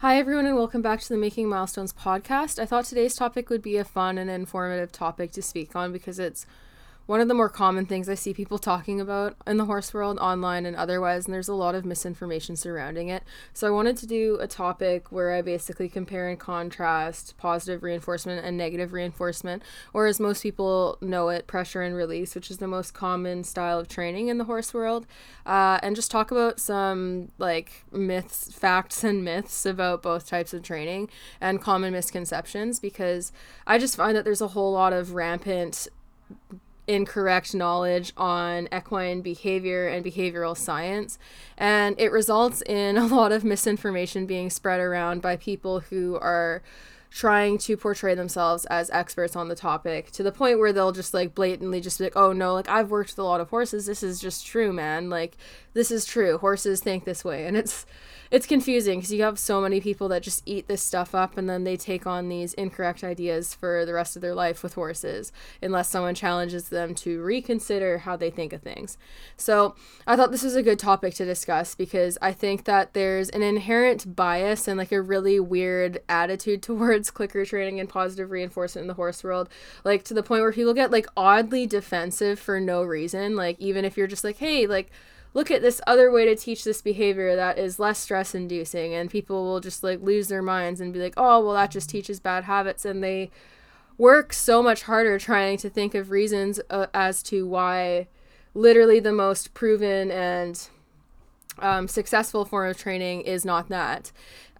Hi, everyone, and welcome back to the Making Milestones podcast. I thought today's topic would be a fun and informative topic to speak on because it's one of the more common things I see people talking about in the horse world online and otherwise, and there's a lot of misinformation surrounding it. So I wanted to do a topic where I basically compare and contrast positive reinforcement and negative reinforcement, or as most people know it, pressure and release, which is the most common style of training in the horse world, uh, and just talk about some like myths, facts, and myths about both types of training and common misconceptions because I just find that there's a whole lot of rampant incorrect knowledge on equine behavior and behavioral science. And it results in a lot of misinformation being spread around by people who are trying to portray themselves as experts on the topic to the point where they'll just like blatantly just be like, oh no, like I've worked with a lot of horses. This is just true, man. Like, this is true. Horses think this way. And it's, it's confusing because you have so many people that just eat this stuff up and then they take on these incorrect ideas for the rest of their life with horses unless someone challenges them to reconsider how they think of things. So I thought this was a good topic to discuss because I think that there's an inherent bias and like a really weird attitude towards clicker training and positive reinforcement in the horse world. Like to the point where people get like oddly defensive for no reason. Like even if you're just like, hey, like look at this other way to teach this behavior that is less stress inducing and people will just like lose their minds and be like oh well that just teaches bad habits and they work so much harder trying to think of reasons uh, as to why literally the most proven and um, successful form of training is not that.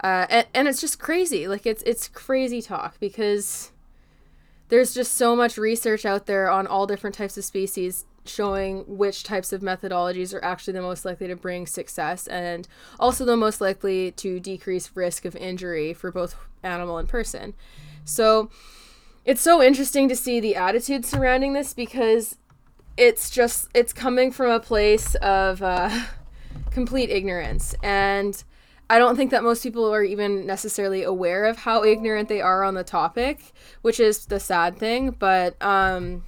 Uh, and, and it's just crazy. Like it's it's crazy talk because there's just so much research out there on all different types of species showing which types of methodologies are actually the most likely to bring success and also the most likely to decrease risk of injury for both animal and person. So it's so interesting to see the attitude surrounding this because it's just it's coming from a place of uh, complete ignorance and I don't think that most people are even necessarily aware of how ignorant they are on the topic, which is the sad thing. But um,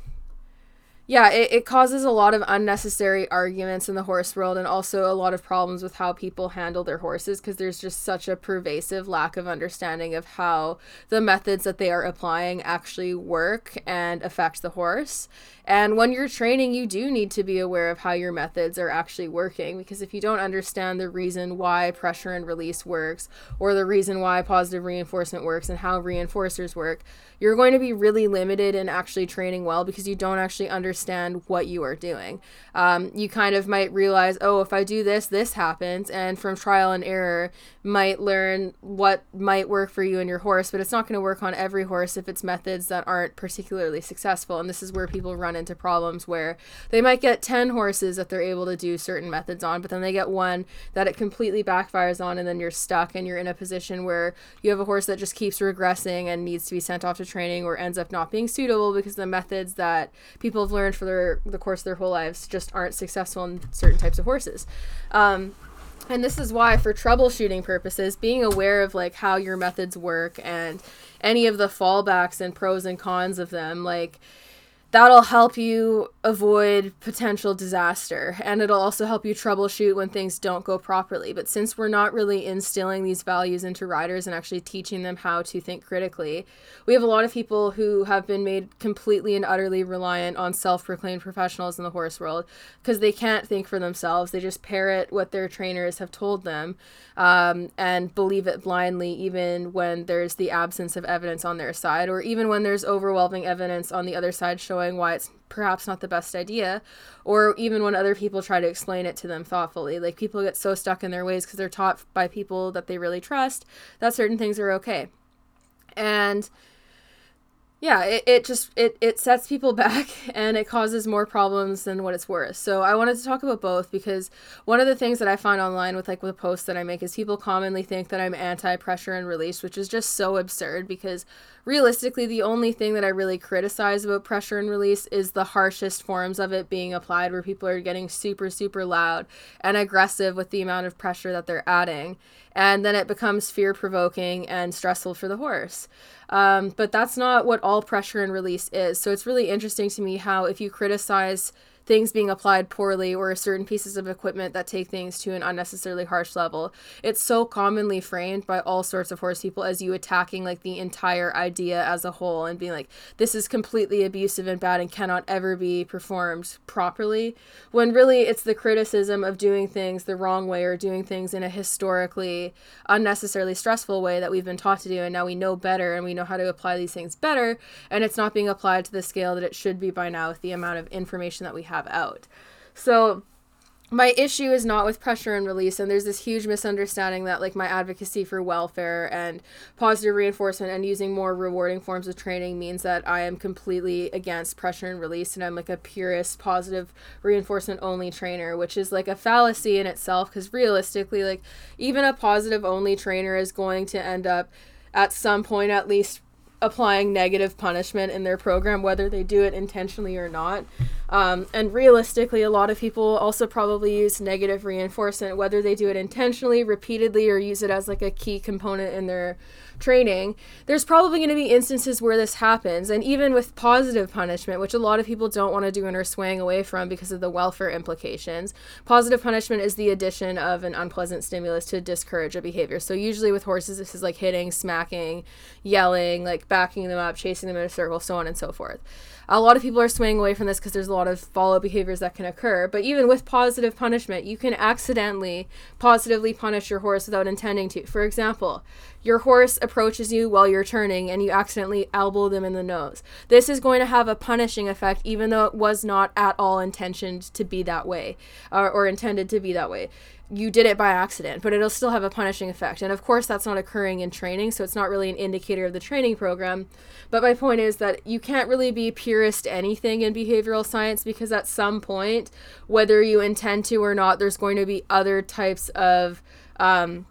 yeah, it, it causes a lot of unnecessary arguments in the horse world and also a lot of problems with how people handle their horses because there's just such a pervasive lack of understanding of how the methods that they are applying actually work and affect the horse. And when you're training, you do need to be aware of how your methods are actually working because if you don't understand the reason why pressure and release works or the reason why positive reinforcement works and how reinforcers work, you're going to be really limited in actually training well because you don't actually understand what you are doing. Um, you kind of might realize, oh, if I do this, this happens, and from trial and error, might learn what might work for you and your horse, but it's not going to work on every horse if it's methods that aren't particularly successful. And this is where people run into problems where they might get 10 horses that they're able to do certain methods on, but then they get one that it completely backfires on, and then you're stuck and you're in a position where you have a horse that just keeps regressing and needs to be sent off to training or ends up not being suitable because the methods that people have learned for their, the course of their whole lives just aren't successful in certain types of horses. Um, and this is why for troubleshooting purposes being aware of like how your methods work and any of the fallbacks and pros and cons of them like that'll help you avoid potential disaster and it'll also help you troubleshoot when things don't go properly. But since we're not really instilling these values into riders and actually teaching them how to think critically we have a lot of people who have been made completely and utterly reliant on self-proclaimed professionals in the horse world because they can't think for themselves. They just parrot what their trainers have told them um, and believe it blindly even when there's the absence of evidence on their side or even when there's overwhelming evidence on the other side showing why it's perhaps not the best idea or even when other people try to explain it to them thoughtfully. Like people get so stuck in their ways because they're taught by people that they really trust that certain things are okay. And yeah it, it just it, it sets people back and it causes more problems than what it's worth. So i wanted to talk about both because one of the things that i find online with like with posts that i make is people commonly think that i'm anti-pressure and release which is just so absurd because realistically the only thing that i really criticize about pressure and release is the harshest forms of it being applied where people are getting super super loud and aggressive with the amount of pressure that they're adding and then it becomes fear provoking and stressful for the horse. Um, but that's not what all pressure and release is. So it's really interesting to me how if you criticize things being applied poorly or certain pieces of equipment that take things to an unnecessarily harsh level. It's so commonly framed by all sorts of horse people as you attacking like the entire idea as a whole and being like, this is completely abusive and bad and cannot ever be performed properly. When really it's the criticism of doing things the wrong way or doing things in a historically unnecessarily stressful way that we've been taught to do. And now we know better and we know how to apply these things better. And it's not being applied to the scale that it should be by now with the amount of information that we have out. So my issue is not with pressure and release and there's this huge misunderstanding that like my advocacy for welfare and positive reinforcement and using more rewarding forms of training means that i am completely against pressure and release and i'm like a purist positive reinforcement only trainer which is like a fallacy in itself because realistically like even a positive only trainer is going to end up at some point at least applying negative punishment in their program, whether they do it intentionally or not. Um, and realistically, a lot of people also probably use negative reinforcement, whether they do it intentionally, repeatedly, or use it as like a key component in their training, there's probably going to be instances where this happens. And even with positive punishment, which a lot of people don't want to do and are swaying away from because of the welfare implications, positive punishment is the addition of an unpleasant stimulus to discourage a behavior. So usually with horses, this is like hitting, smacking, yelling, like backing them up, chasing them in a circle, so on and so forth. A lot of people are swaying away from this because there's a lot of follow behaviors that can occur. But even with positive punishment, you can accidentally positively punish your horse without intending to. For example, your horse approaches you while you're turning and you accidentally elbow them in the nose. This is going to have a punishing effect, even though it was not at all intentioned to be that way or, or intended to be that way you did it by accident, but it'll still have a punishing effect. And of course, that's not occurring in training, so it's not really an indicator of the training program. But my point is that you can't really be purist anything in behavioral science because at some point, whether you intend to or not, there's going to be other types of um,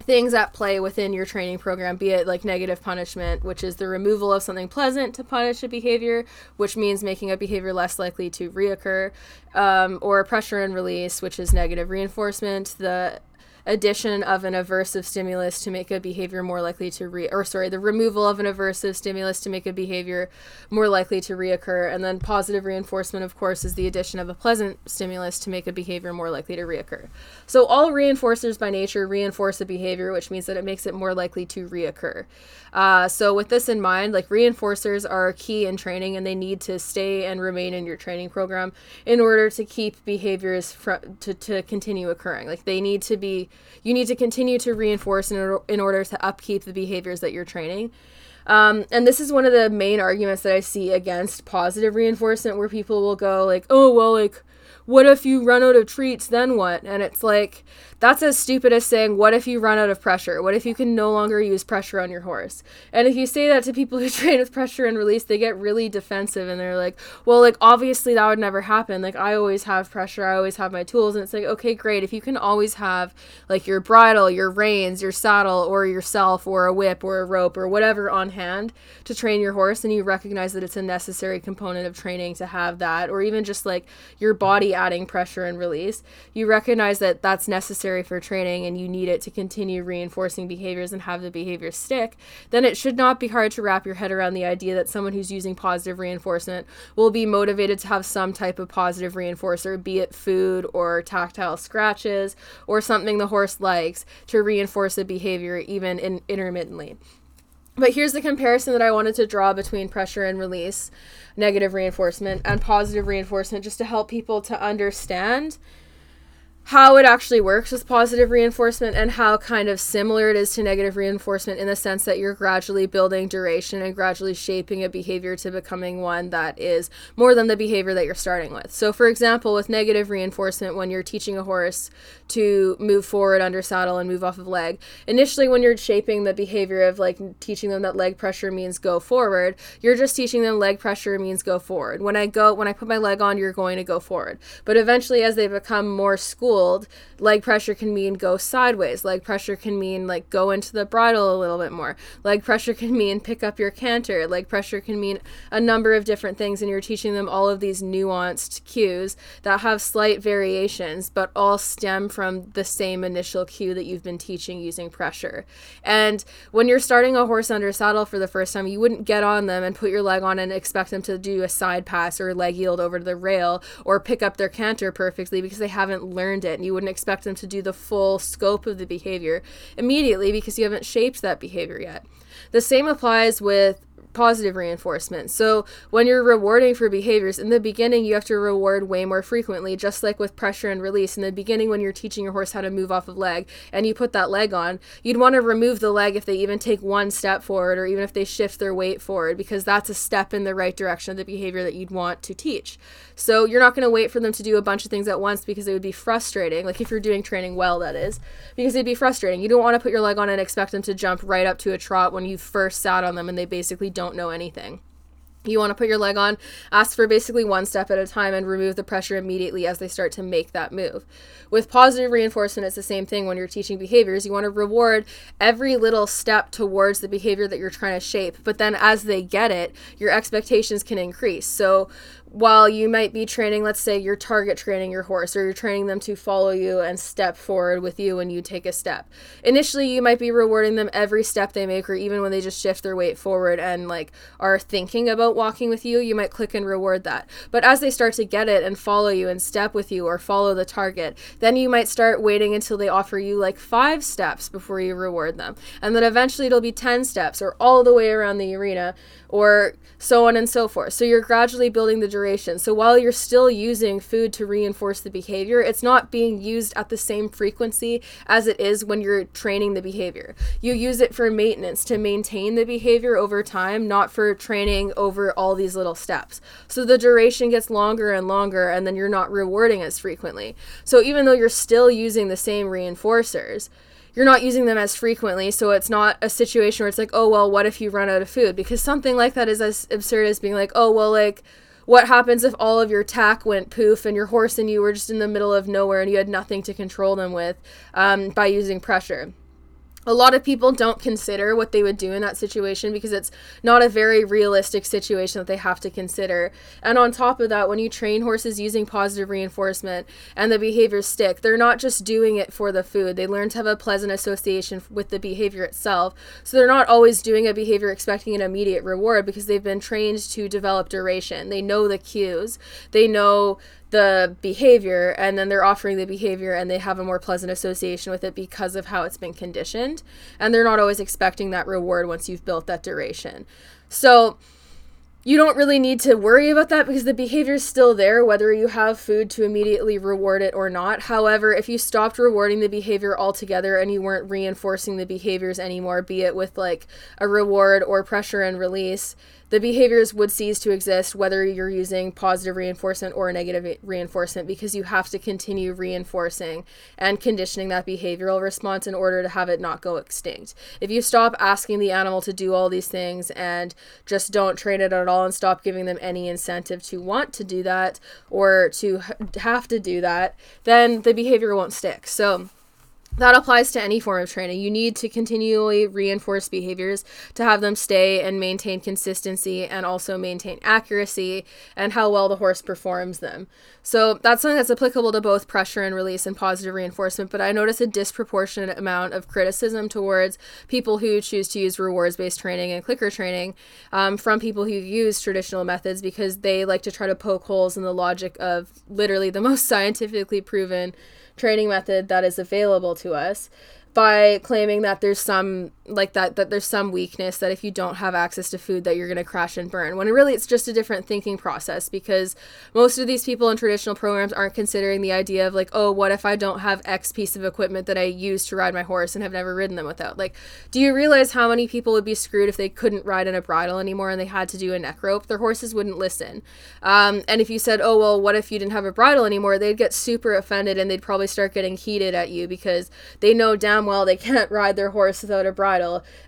things at play within your training program, be it like negative punishment, which is the removal of something pleasant to punish a behavior, which means making a behavior less likely to reoccur, um, or pressure and release, which is negative reinforcement, the addition of an aversive stimulus to make a behavior more likely to re or sorry the removal of an aversive stimulus to make a behavior more likely to reoccur. And then positive reinforcement of course is the addition of a pleasant stimulus to make a behavior more likely to reoccur. So all reinforcers by nature reinforce a behavior which means that it makes it more likely to reoccur. Uh, so with this in mind like reinforcers are key in training and they need to stay and remain in your training program in order to keep behaviors fr- to, to continue occurring. Like they need to be you need to continue to reinforce in, or- in order to upkeep the behaviors that you're training. Um, and this is one of the main arguments that I see against positive reinforcement, where people will go like, "Oh, well, like what if you run out of treats then what and it's like that's as stupid as saying what if you run out of pressure? What if you can no longer use pressure on your horse? And if you say that to people who train with pressure and release they get really defensive and they're like well like obviously that would never happen. Like i always have pressure. I always have my tools. And it's like okay great. If you can always have like your bridle your reins your saddle or yourself or a whip or a rope or whatever on hand to train your horse and you recognize that it's a necessary component of training to have that or even just like your body adding pressure and release, you recognize that that's necessary for training and you need it to continue reinforcing behaviors and have the behavior stick, then it should not be hard to wrap your head around the idea that someone who's using positive reinforcement will be motivated to have some type of positive reinforcer, be it food or tactile scratches or something the horse likes to reinforce a behavior even in intermittently. But here's the comparison that I wanted to draw between pressure and release, negative reinforcement, and positive reinforcement, just to help people to understand how it actually works with positive reinforcement and how kind of similar it is to negative reinforcement in the sense that you're gradually building duration and gradually shaping a behavior to becoming one that is more than the behavior that you're starting with. So, for example, with negative reinforcement, when you're teaching a horse to move forward under saddle and move off of leg, initially when you're shaping the behavior of like teaching them that leg pressure means go forward, you're just teaching them leg pressure means go forward. When I go, when I put my leg on, you're going to go forward. But eventually, as they become more schooled, pulled, leg pressure can mean go sideways. Leg pressure can mean like go into the bridle a little bit more. Leg pressure can mean pick up your canter. Leg pressure can mean a number of different things, and you're teaching them all of these nuanced cues that have slight variations, but all stem from the same initial cue that you've been teaching using pressure. And when you're starting a horse under saddle for the first time, you wouldn't get on them and put your leg on and expect them to do a side pass or leg yield over to the rail or pick up their canter perfectly because they haven't learned And you wouldn't expect them to do the full scope of the behavior immediately because you haven't shaped that behavior yet. The same applies with positive reinforcement. So when you're rewarding for behaviors, in the beginning, you have to reward way more frequently, just like with pressure and release. In the beginning, when you're teaching your horse how to move off of leg and you put that leg on, you'd want to remove the leg if they even take one step forward or even if they shift their weight forward, because that's a step in the right direction of the behavior that you'd want to teach. So you're not going to wait for them to do a bunch of things at once because it would be frustrating. Like if you're doing training well, that is, because it'd be frustrating. You don't want to put your leg on and expect them to jump right up to a trot when you first sat on them and they basically don't don't know anything. You want to put your leg on, ask for basically one step at a time, and remove the pressure immediately as they start to make that move. With positive reinforcement, it's the same thing when you're teaching behaviors. You want to reward every little step towards the behavior that you're trying to shape, but then as they get it, your expectations can increase. So, while you might be training, let's say you're target training your horse or you're training them to follow you and step forward with you when you take a step. Initially, you might be rewarding them every step they make or even when they just shift their weight forward and like are thinking about walking with you, you might click and reward that. But as they start to get it and follow you and step with you or follow the target, then you might start waiting until they offer you like 5 steps before you reward them. And then eventually it'll be 10 steps or all the way around the arena or so on and so forth. So you're gradually building the duration. So while you're still using food to reinforce the behavior, it's not being used at the same frequency as it is when you're training the behavior. You use it for maintenance to maintain the behavior over time, not for training over all these little steps. So the duration gets longer and longer, and then you're not rewarding as frequently. So even though you're still using the same reinforcers, you're not using them as frequently, so it's not a situation where it's like, oh, well, what if you run out of food? Because something like that is as absurd as being like, oh, well, like, what happens if all of your tack went poof and your horse and you were just in the middle of nowhere and you had nothing to control them with um, by using pressure? A lot of people don't consider what they would do in that situation because it's not a very realistic situation that they have to consider. And on top of that, when you train horses using positive reinforcement and the behaviors stick, they're not just doing it for the food. They learn to have a pleasant association with the behavior itself. So they're not always doing a behavior expecting an immediate reward because they've been trained to develop duration. They know the cues. They know the behavior and then they're offering the behavior and they have a more pleasant association with it because of how it's been conditioned. And they're not always expecting that reward once you've built that duration. So you don't really need to worry about that because the behavior is still there, whether you have food to immediately reward it or not. However, if you stopped rewarding the behavior altogether and you weren't reinforcing the behaviors anymore, be it with like a reward or pressure and release, the behaviors would cease to exist whether you're using positive reinforcement or negative reinforcement because you have to continue reinforcing and conditioning that behavioral response in order to have it not go extinct. If you stop asking the animal to do all these things and just don't train it at all and stop giving them any incentive to want to do that or to have to do that, then the behavior won't stick. So, that applies to any form of training. You need to continually reinforce behaviors to have them stay and maintain consistency and also maintain accuracy and how well the horse performs them. So that's something that's applicable to both pressure and release and positive reinforcement. But I notice a disproportionate amount of criticism towards people who choose to use rewards based training and clicker training um, from people who use traditional methods because they like to try to poke holes in the logic of literally the most scientifically proven training method that is available to us by claiming that there's some like that that there's some weakness that if you don't have access to food that you're going to crash and burn when really it's just a different thinking process because most of these people in traditional programs aren't considering the idea of like oh what if i don't have x piece of equipment that i use to ride my horse and have never ridden them without? Like do you realize how many people would be screwed if they couldn't ride in a bridle anymore and they had to do a neck rope? Their horses wouldn't listen. Um, and if you said oh well what if you didn't have a bridle anymore? They'd get super offended and they'd probably start getting heated at you because they know damn well they can't ride their horse without a bridle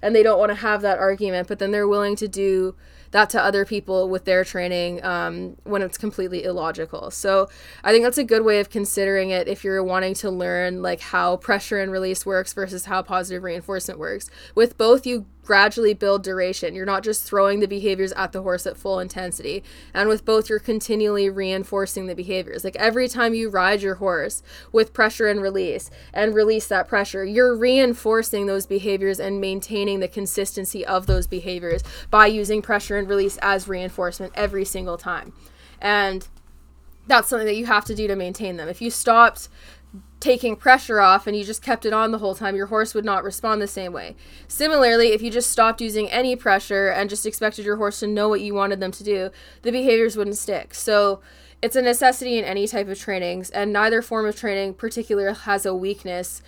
and they don't want to have that argument but then they're willing to do that to other people with their training um, when it's completely illogical. So I think that's a good way of considering it if you're wanting to learn like how pressure and release works versus how positive reinforcement works. With both, you gradually build duration. You're not just throwing the behaviors at the horse at full intensity. And with both, you're continually reinforcing the behaviors. Like every time you ride your horse with pressure and release and release that pressure, you're reinforcing those behaviors and maintaining the consistency of those behaviors by using pressure and release as reinforcement every single time. And that's something that you have to do to maintain them. If you stopped taking pressure off and you just kept it on the whole time, your horse would not respond the same way. Similarly, if you just stopped using any pressure and just expected your horse to know what you wanted them to do, the behaviors wouldn't stick. So it's a necessity in any type of trainings, and neither form of training particular has a weakness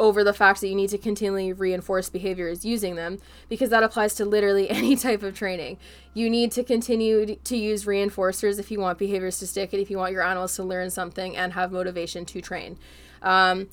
over the fact that you need to continually reinforce behaviors using them because that applies to literally any type of training. You need to continue to use reinforcers if you want behaviors to stick and if you want your animals to learn something and have motivation to train. Um,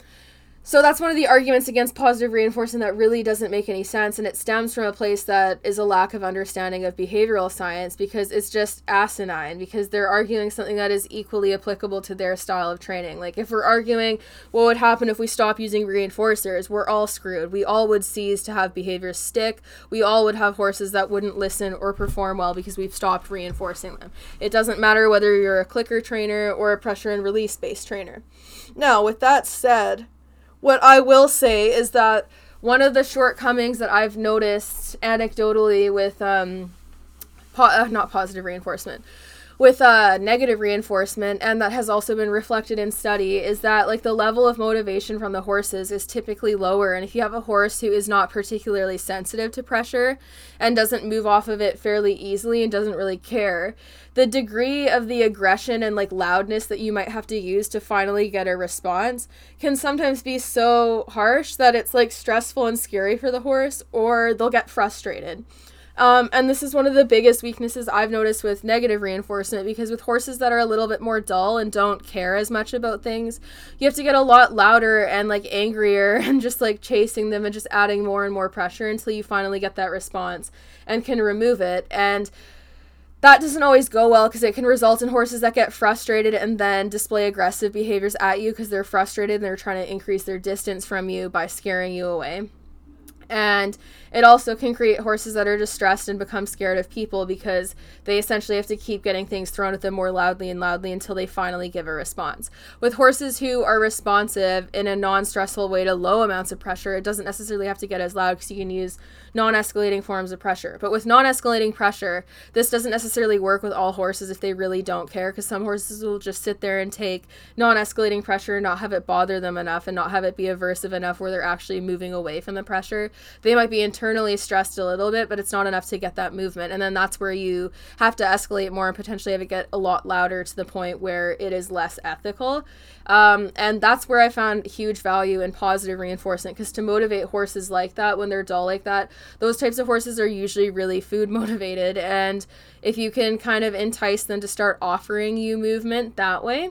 so that's one of the arguments against positive reinforcement that really doesn't make any sense. And it stems from a place that is a lack of understanding of behavioral science because it's just asinine because they're arguing something that is equally applicable to their style of training. Like if we're arguing what would happen if we stop using reinforcers, we're all screwed. We all would cease to have behaviors stick. We all would have horses that wouldn't listen or perform well because we've stopped reinforcing them. It doesn't matter whether you're a clicker trainer or a pressure and release based trainer. Now, with that said, what I will say is that one of the shortcomings that I've noticed anecdotally with um, po- uh, not positive reinforcement, with uh, negative reinforcement, and that has also been reflected in study, is that like the level of motivation from the horses is typically lower. And if you have a horse who is not particularly sensitive to pressure and doesn't move off of it fairly easily and doesn't really care, the degree of the aggression and like loudness that you might have to use to finally get a response can sometimes be so harsh that it's like stressful and scary for the horse, or they'll get frustrated. Um, and this is one of the biggest weaknesses I've noticed with negative reinforcement because with horses that are a little bit more dull and don't care as much about things, you have to get a lot louder and like angrier and just like chasing them and just adding more and more pressure until you finally get that response and can remove it. And that doesn't always go well because it can result in horses that get frustrated and then display aggressive behaviors at you because they're frustrated and they're trying to increase their distance from you by scaring you away. And it also can create horses that are distressed and become scared of people because they essentially have to keep getting things thrown at them more loudly and loudly until they finally give a response. With horses who are responsive in a non stressful way to low amounts of pressure, it doesn't necessarily have to get as loud because you can use non escalating forms of pressure. But with non escalating pressure, this doesn't necessarily work with all horses if they really don't care because some horses will just sit there and take non escalating pressure and not have it bother them enough and not have it be aversive enough where they're actually moving away from the pressure. They might be internally stressed a little bit, but it's not enough to get that movement. And then that's where you have to escalate more and potentially have it get a lot louder to the point where it is less ethical. Um, and that's where I found huge value in positive reinforcement because to motivate horses like that when they're dull like that, those types of horses are usually really food motivated. And if you can kind of entice them to start offering you movement that way,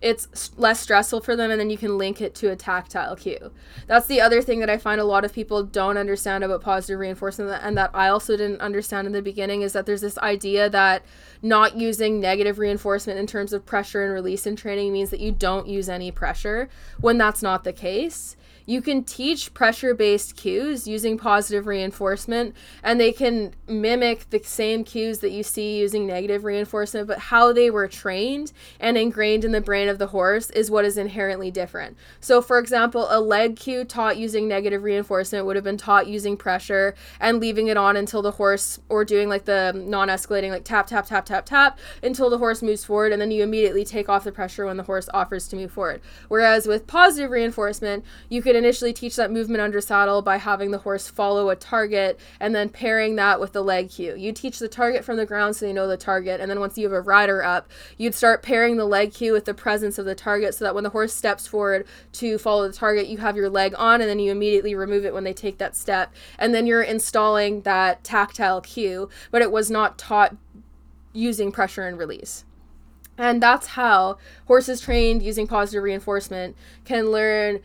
it's less stressful for them and then you can link it to a tactile cue. That's the other thing that I find a lot of people don't understand about positive reinforcement and that I also didn't understand in the beginning is that there's this idea that not using negative reinforcement in terms of pressure and release in training means that you don't use any pressure when that's not the case you can teach pressure based cues using positive reinforcement, and they can mimic the same cues that you see using negative reinforcement, but how they were trained and ingrained in the brain of the horse is what is inherently different. So, for example, a leg cue taught using negative reinforcement would have been taught using pressure and leaving it on until the horse, or doing like the non escalating, like tap, tap, tap, tap, tap, until the horse moves forward, and then you immediately take off the pressure when the horse offers to move forward. Whereas with positive reinforcement, you could initially teach that movement under saddle by having the horse follow a target and then pairing that with the leg cue. You teach the target from the ground so they know the target, and then once you have a rider up, you'd start pairing the leg cue with the presence of the target so that when the horse steps forward to follow the target, you have your leg on and then you immediately remove it when they take that step. And then you're installing that tactile cue, but it was not taught using pressure and release. And that's how horses trained using positive reinforcement can learn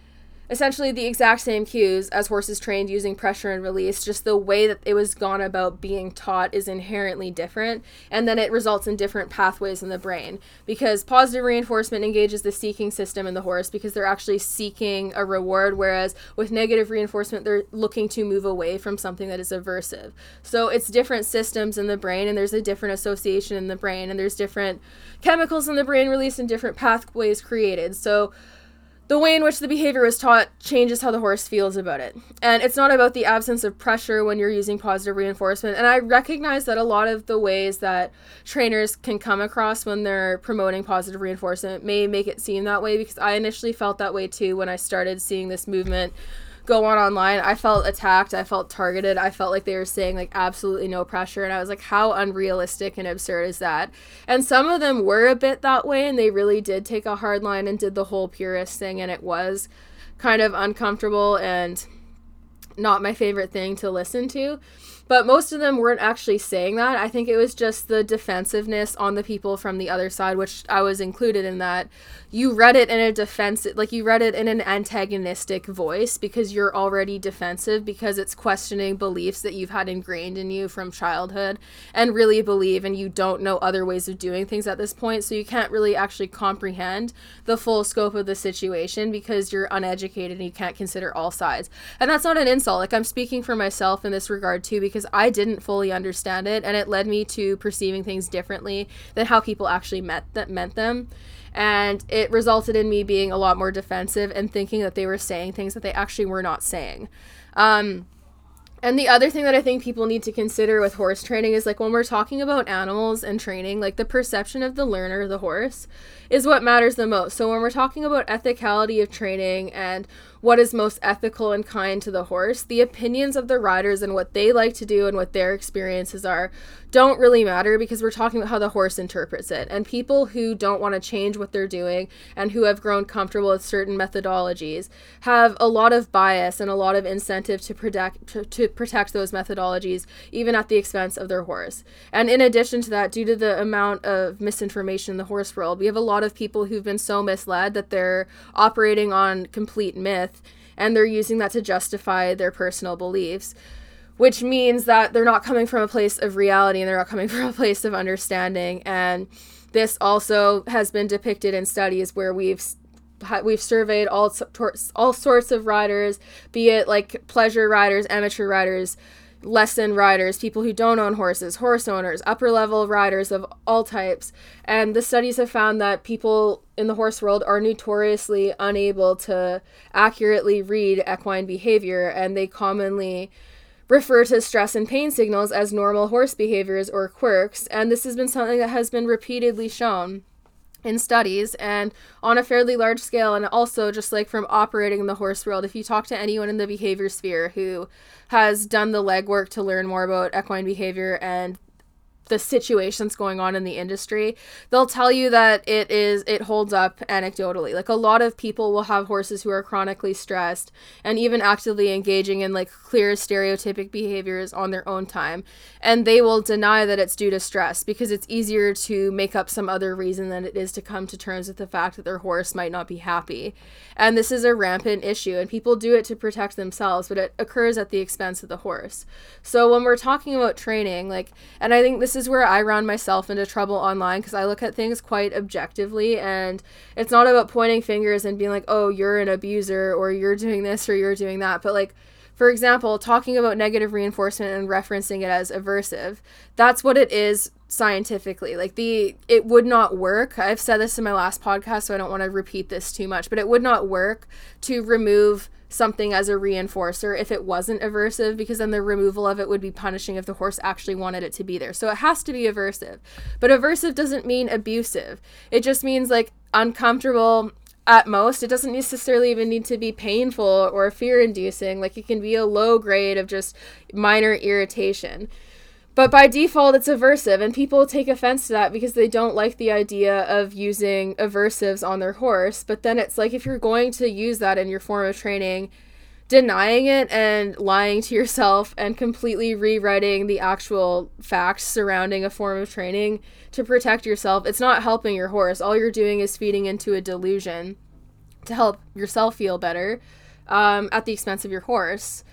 essentially the exact same cues as horses trained using pressure and release just the way that it was gone about being taught is inherently different and then it results in different pathways in the brain because positive reinforcement engages the seeking system in the horse because they're actually seeking a reward whereas with negative reinforcement they're looking to move away from something that is aversive. So it's different systems in the brain and there's a different association in the brain and there's different chemicals in the brain released and different pathways created. So the way in which the behavior is taught changes how the horse feels about it. And it's not about the absence of pressure when you're using positive reinforcement. And I recognize that a lot of the ways that trainers can come across when they're promoting positive reinforcement may make it seem that way because I initially felt that way too when I started seeing this movement go on online, I felt attacked. I felt targeted. I felt like they were saying like absolutely no pressure. And I was like, how unrealistic and absurd is that? And some of them were a bit that way and they really did take a hard line and did the whole purist thing. And it was kind of uncomfortable and not my favorite thing to listen to. But most of them weren't actually saying that. I think it was just the defensiveness on the people from the other side, which I was included in that. You read it in a defensive, like you read it in an antagonistic voice because you're already defensive because it's questioning beliefs that you've had ingrained in you from childhood and really believe, and you don't know other ways of doing things at this point. So you can't really actually comprehend the full scope of the situation because you're uneducated and you can't consider all sides. And that's not an insult. Like I'm speaking for myself in this regard too because because I didn't fully understand it and it led me to perceiving things differently than how people actually met that meant them. And it resulted in me being a lot more defensive and thinking that they were saying things that they actually were not saying. Um, and the other thing that I think people need to consider with horse training is like when we're talking about animals and training, like the perception of the learner, the horse, is what matters the most. So when we're talking about ethicality of training and what is most ethical and kind to the horse, the opinions of the riders and what they like to do and what their experiences are don't really matter because we're talking about how the horse interprets it. And people who don't want to change what they're doing and who have grown comfortable with certain methodologies have a lot of bias and a lot of incentive to protect to, to protect those methodologies even at the expense of their horse. And in addition to that, due to the amount of misinformation in the horse world, we have a lot of people who've been so misled that they're operating on complete myth and they're using that to justify their personal beliefs which means that they're not coming from a place of reality and they're not coming from a place of understanding. And this also has been depicted in studies where we've we've surveyed all all sorts of riders be it like pleasure riders amateur riders lesson riders, people who don't own horses, horse owners, upper level riders of all types. And the studies have found that people in the horse world are notoriously unable to accurately read equine behavior, and they commonly refer to stress and pain signals as normal horse behaviors or quirks. And this has been something that has been repeatedly shown in studies and on a fairly large scale and also just like from operating in the horse world. If you talk to anyone in the behavior sphere who has done the legwork to learn more about equine behavior and the situations going on in the industry, they'll tell you that it is it holds up anecdotally. Like a lot of people will have horses who are chronically stressed and even actively engaging in like clear stereotypic behaviors on their own time, and they will deny that it's due to stress because it's easier to make up some other reason than it is to come to terms with the fact that their horse might not be happy. And this is a rampant issue and people do it to protect themselves, but it occurs at the expense of the horse. So when we're talking about training, like and I think this is where I run myself into trouble online because I look at things quite objectively and it's not about pointing fingers and being like, oh, you're an abuser or you're doing this or you're doing that. But like, for example, talking about negative reinforcement and referencing it as aversive, that's what it is scientifically. Like the it would not work. I've said this in my last podcast, so I don't want to repeat this too much, but it would not work to remove something as a reinforcer if it wasn't aversive because then the removal of it would be punishing if the horse actually wanted it to be there. So it has to be aversive. But aversive doesn't mean abusive. It just means like uncomfortable at most. It doesn't necessarily even need to be painful or fear inducing. Like it can be a low grade of just minor irritation. But by default, it's aversive, and people take offense to that because they don't like the idea of using aversives on their horse. But then it's like if you're going to use that in your form of training, denying it and lying to yourself and completely rewriting the actual facts surrounding a form of training to protect yourself, it's not helping your horse. All you're doing is feeding into a delusion to help yourself feel better um, at the expense of your horse.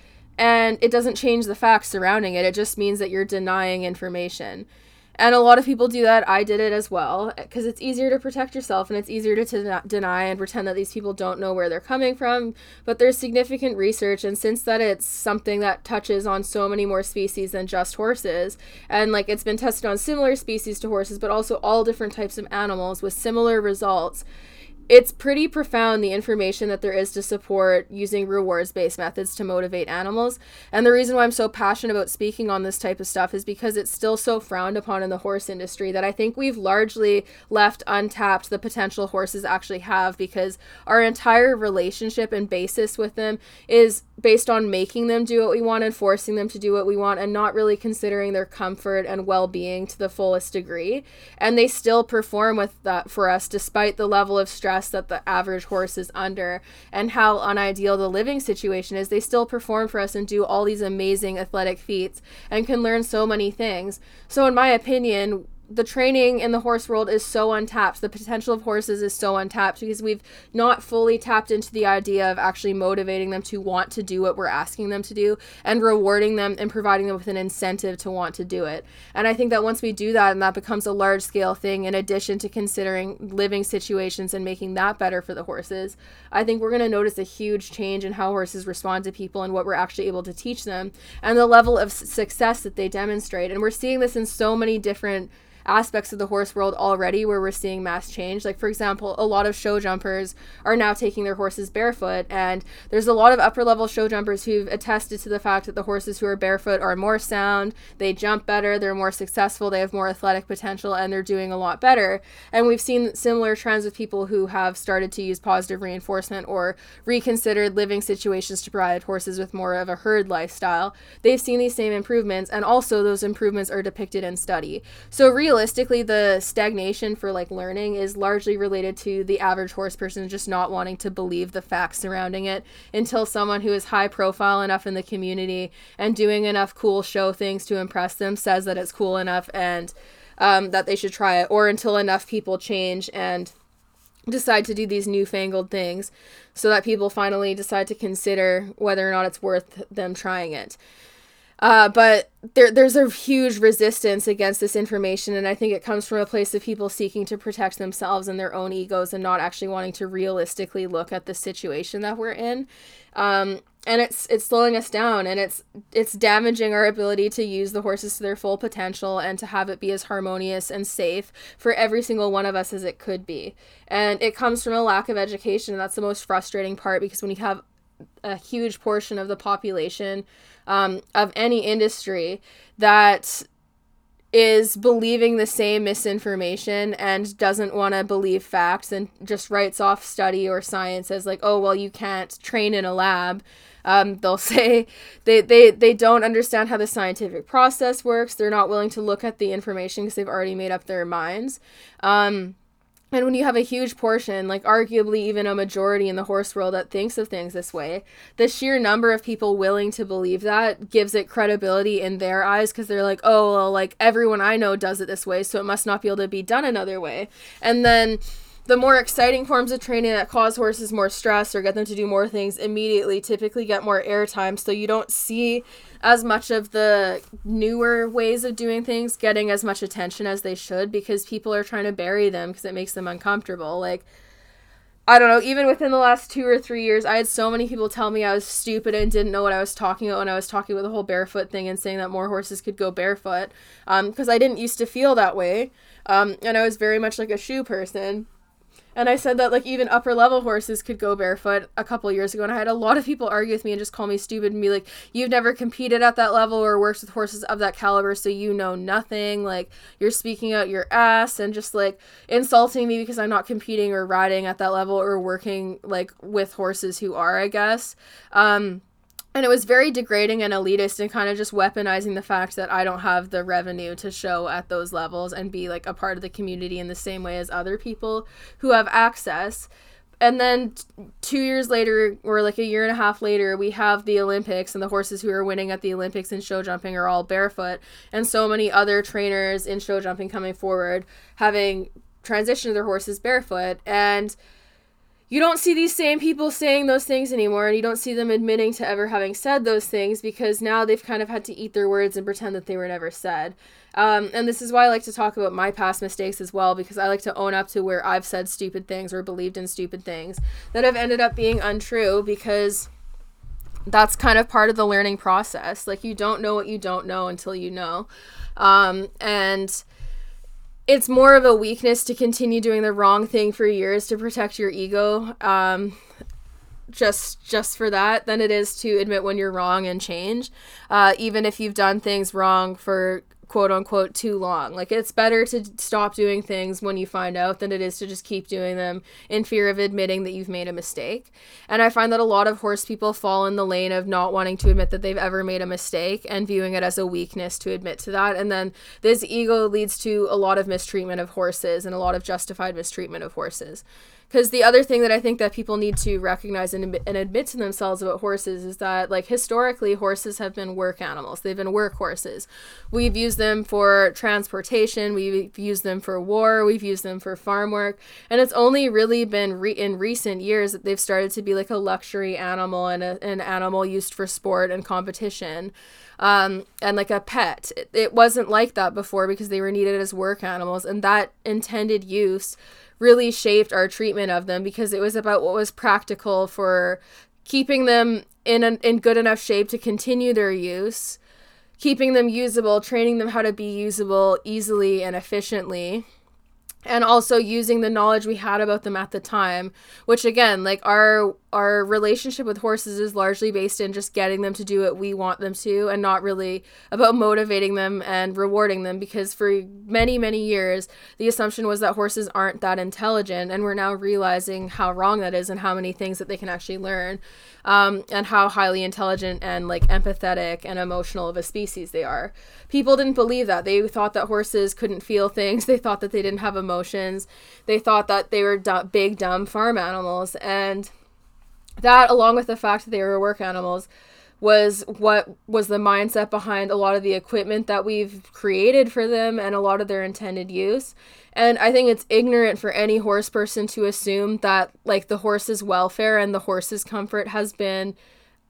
And it doesn't change the facts surrounding it, it just means that you're denying information. And a lot of people do that. I did it as well because it's easier to protect yourself and it's easier to deny and pretend that these people don't know where they're coming from. But there's significant research, and since that it's something that touches on so many more species than just horses, and like it's been tested on similar species to horses, but also all different types of animals with similar results it's pretty profound the information that there is to support using rewards based methods to motivate animals. And the reason why I'm so passionate about speaking on this type of stuff is because it's still so frowned upon in the horse industry that I think we've largely left untapped the potential horses actually have because our entire relationship and basis with them is based on making them do what we want and forcing them to do what we want and not really considering their comfort and well being to the fullest degree. And they still perform with that for us despite the level of stress stress that the average horse is under and how unideal the living situation is, they still perform for us and do all these amazing athletic feats and can learn so many things. So, in my opinion, the training in the horse world is so untapped. The potential of horses is so untapped because we've not fully tapped into the idea of actually motivating them to want to do what we're asking them to do and rewarding them and providing them with an incentive to want to do it. And I think that once we do that and that becomes a large scale thing, in addition to considering living situations and making that better for the horses, I think we're going to notice a huge change in how horses respond to people and what we're actually able to teach them and the level of success that they demonstrate. And we're seeing this in so many different aspects of the horse world already where we're seeing mass change. Like, for example, a lot of show jumpers are now taking their horses barefoot, and there's a lot of upper level show jumpers who've attested to the fact that the horses who are barefoot are more sound, they jump better, they're more successful, they have more athletic potential, and they're doing a lot better. And we've seen similar trends with people who have started to use positive reinforcement or reconsidered living situations to provide horses with more of a herd lifestyle. They've seen these same improvements, and also those improvements are depicted in study. So, really, realistically the stagnation for like learning is largely related to the average horse person just not wanting to believe the facts surrounding it until someone who is high profile enough in the community and doing enough cool show things to impress them says that it's cool enough and um, that they should try it or until enough people change and decide to do these newfangled things so that people finally decide to consider whether or not it's worth them trying it. Uh, but there, there's a huge resistance against this information, and I think it comes from a place of people seeking to protect themselves and their own egos, and not actually wanting to realistically look at the situation that we're in. Um, and it's it's slowing us down, and it's it's damaging our ability to use the horses to their full potential and to have it be as harmonious and safe for every single one of us as it could be. And it comes from a lack of education, and that's the most frustrating part because when you have a huge portion of the population um, of any industry that is believing the same misinformation and doesn't want to believe facts and just writes off study or science as like oh well you can't train in a lab. Um, they'll say they, they they don't understand how the scientific process works. They're not willing to look at the information because they've already made up their minds. Um, and when you have a huge portion, like arguably even a majority in the horse world that thinks of things this way, the sheer number of people willing to believe that gives it credibility in their eyes because they're like, oh, well, like everyone I know does it this way, so it must not be able to be done another way. And then the more exciting forms of training that cause horses more stress or get them to do more things immediately typically get more airtime so you don't see as much of the newer ways of doing things getting as much attention as they should because people are trying to bury them because it makes them uncomfortable like I don't know, even within the last two or three years, I had so many people tell me I was stupid and didn't know what I was talking about when I was talking about the whole barefoot thing and saying that more horses could go barefoot. Because um, I didn't used to feel that way. Um, and I was very much like a shoe person. And I said that like even upper level horses could go barefoot a couple years ago, and I had a lot of people argue with me and just call me stupid and be like, "You've never competed at that level or worked with horses of that caliber, so you know nothing. Like you're speaking out your ass and just like insulting me because I'm not competing or riding at that level or working like with horses who are, I guess." Um, and it was very degrading and elitist and kind of just weaponizing the fact that I don't have the revenue to show at those levels and be like a part of the community in the same way as other people who have access. And then two years later, or like a year and a half later, we have the Olympics, and the horses who are winning at the Olympics in show jumping are all barefoot, and so many other trainers in show jumping coming forward having transitioned their horses barefoot. And you don't see these same people saying those things anymore and you don't see them admitting to ever having said those things because now they've kind of had to eat their words and pretend that they were never said. Um, and this is why i like to talk about my past mistakes as well because i like to own up to where i've said stupid things or believed in stupid things that have ended up being untrue because that's kind of part of the learning process. Like you don't know what you don't know until you know. Um, and it's more of a weakness to continue doing the wrong thing for years to protect your ego um, just just for that than it is to admit when you're wrong and change. Uh, even if you've done things wrong for quote unquote too long. Like it's better to stop doing things when you find out than it is to just keep doing them in fear of admitting that you've made a mistake. And I find that a lot of horse people fall in the lane of not wanting to admit that they've ever made a mistake and viewing it as a weakness to admit to that. And then this ego leads to a lot of mistreatment of horses and a lot of justified mistreatment of horses. Because the other thing that I think that people need to recognize and and admit to themselves about horses is that, like, historically, horses have been work animals. They've been work horses. We've used them for transportation, we've used them for war, we've used them for farm work. And it's only really been re- in recent years that they've started to be like a luxury animal and a, an animal used for sport and competition. Um, and like a pet. It, it wasn't like that before because they were needed as work animals, and that intended use really shaped our treatment of them because it was about what was practical for keeping them in an, in good enough shape to continue their use, keeping them usable, training them how to be usable easily and efficiently and also using the knowledge we had about them at the time which again like our our relationship with horses is largely based in just getting them to do what we want them to and not really about motivating them and rewarding them because for many many years the assumption was that horses aren't that intelligent and we're now realizing how wrong that is and how many things that they can actually learn um, and how highly intelligent and like empathetic and emotional of a species they are. People didn't believe that. They thought that horses couldn't feel things. They thought that they didn't have emotions. They thought that they were d- big, dumb farm animals. And that, along with the fact that they were work animals, was what was the mindset behind a lot of the equipment that we've created for them and a lot of their intended use. And I think it's ignorant for any horse person to assume that like the horse's welfare and the horse's comfort has been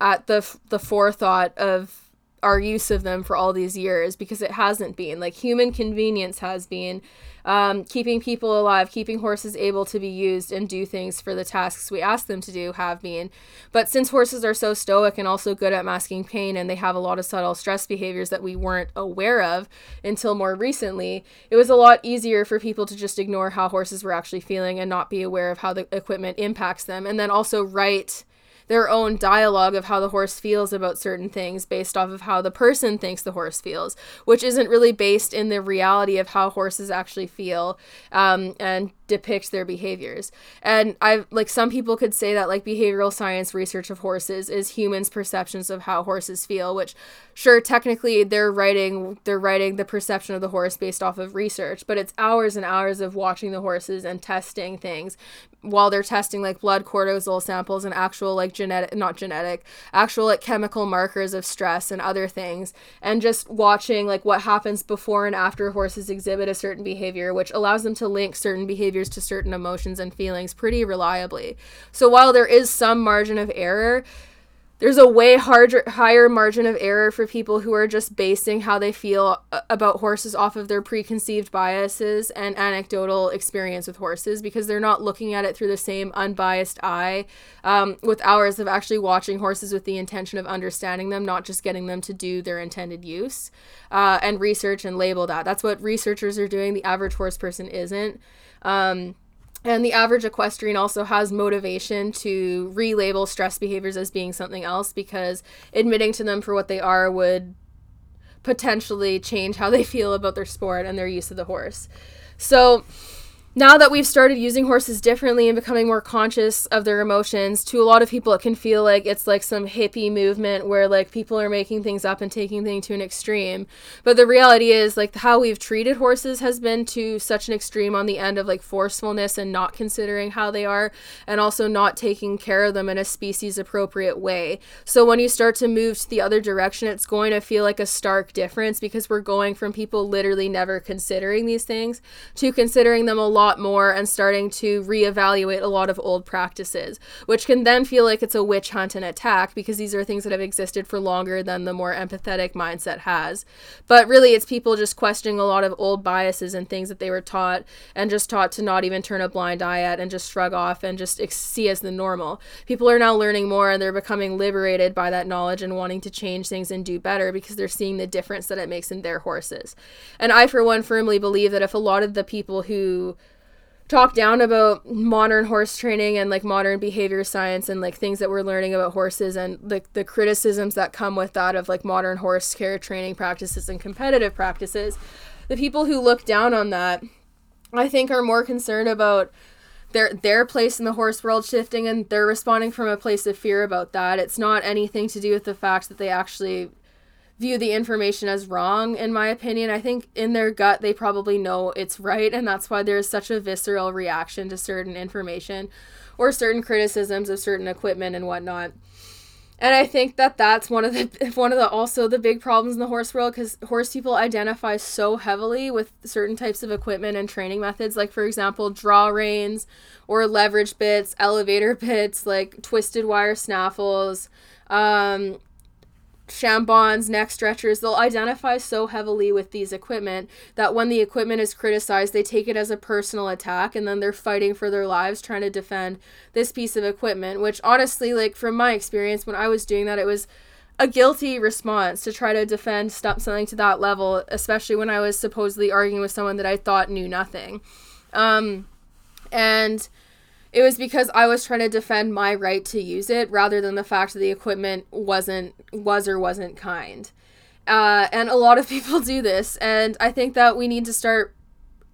at the the forethought of our use of them for all these years because it hasn't been. Like human convenience has been um, keeping people alive, keeping horses able to be used and do things for the tasks we ask them to do have been. But since horses are so stoic and also good at masking pain and they have a lot of subtle stress behaviors that we weren't aware of until more recently, it was a lot easier for people to just ignore how horses were actually feeling and not be aware of how the equipment impacts them and then also write their own dialogue of how the horse feels about certain things based off of how the person thinks the horse feels, which isn't really based in the reality of how horses actually feel. Um, and depict their behaviors. And I've like some people could say that like behavioral science research of horses is humans' perceptions of how horses feel, which sure technically they're writing they're writing the perception of the horse based off of research, but it's hours and hours of watching the horses and testing things while they're testing like blood cortisol samples and actual like genetic not genetic actual like chemical markers of stress and other things and just watching like what happens before and after horses exhibit a certain behavior which allows them to link certain behaviors to certain emotions and feelings pretty reliably. So while there is some margin of error, there's a way harder, higher margin of error for people who are just basing how they feel uh, about horses off of their preconceived biases and anecdotal experience with horses because they're not looking at it through the same unbiased eye um, with hours of actually watching horses with the intention of understanding them, not just getting them to do their intended use uh, and research and label that. That's what researchers are doing. The average horse person isn't. Um, and the average equestrian also has motivation to relabel stress behaviors as being something else because admitting to them for what they are would potentially change how they feel about their sport and their use of the horse. So, now that we've started using horses differently and becoming more conscious of their emotions, to a lot of people, it can feel like it's like some hippie movement where like people are making things up and taking things to an extreme. But the reality is, like, how we've treated horses has been to such an extreme on the end of like forcefulness and not considering how they are, and also not taking care of them in a species appropriate way. So when you start to move to the other direction, it's going to feel like a stark difference because we're going from people literally never considering these things to considering them a lot lot more and starting to reevaluate a lot of old practices, which can then feel like it's a witch hunt and attack because these are things that have existed for longer than the more empathetic mindset has. But really, it's people just questioning a lot of old biases and things that they were taught and just taught to not even turn a blind eye at and just shrug off and just see as the normal. People are now learning more and they're becoming liberated by that knowledge and wanting to change things and do better because they're seeing the difference that it makes in their horses. And I, for one, firmly believe that if a lot of the people who talk down about modern horse training and like modern behavior science and like things that we're learning about horses and like the criticisms that come with that of like modern horse care training practices and competitive practices the people who look down on that i think are more concerned about their their place in the horse world shifting and they're responding from a place of fear about that. It's not anything to do with the fact that they actually view the information as wrong in my opinion. I think in their gut they probably know it's right and that's why there's such a visceral reaction to certain information or certain criticisms of certain equipment and whatnot. And i think that that's one of the one of the also the big problems in the horse world because horse people identify so heavily with certain types of equipment and training methods. Like for example draw reins or leverage bits elevator bits like twisted wire snaffles um, chambons, neck stretchers, they'll identify so heavily with these equipment that when the equipment is criticized, they take it as a personal attack and then they're fighting for their lives trying to defend this piece of equipment, which honestly, like from my experience when I was doing that, it was a guilty response to try to defend something to that level, especially when I was supposedly arguing with someone that I thought knew nothing. Um, and it was because I was trying to defend my right to use it rather than the fact that the equipment wasn't was or wasn't kind. Uh, and a lot of people do this, and I think that we need to start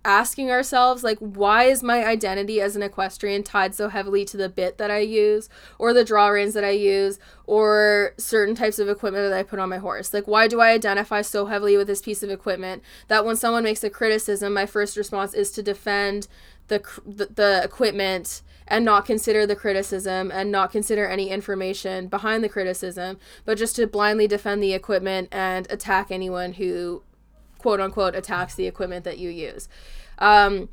asking ourselves like why is my identity as an equestrian tied so heavily to the bit that I use or the draw reins that I use or certain types of equipment that I put on my horse like why do I identify so heavily with this piece of equipment that when someone makes a criticism my first response is to defend the the, the equipment and not consider the criticism and not consider any information behind the criticism, but just to blindly defend the equipment and attack anyone who, quote unquote, attacks the equipment that you use. Um,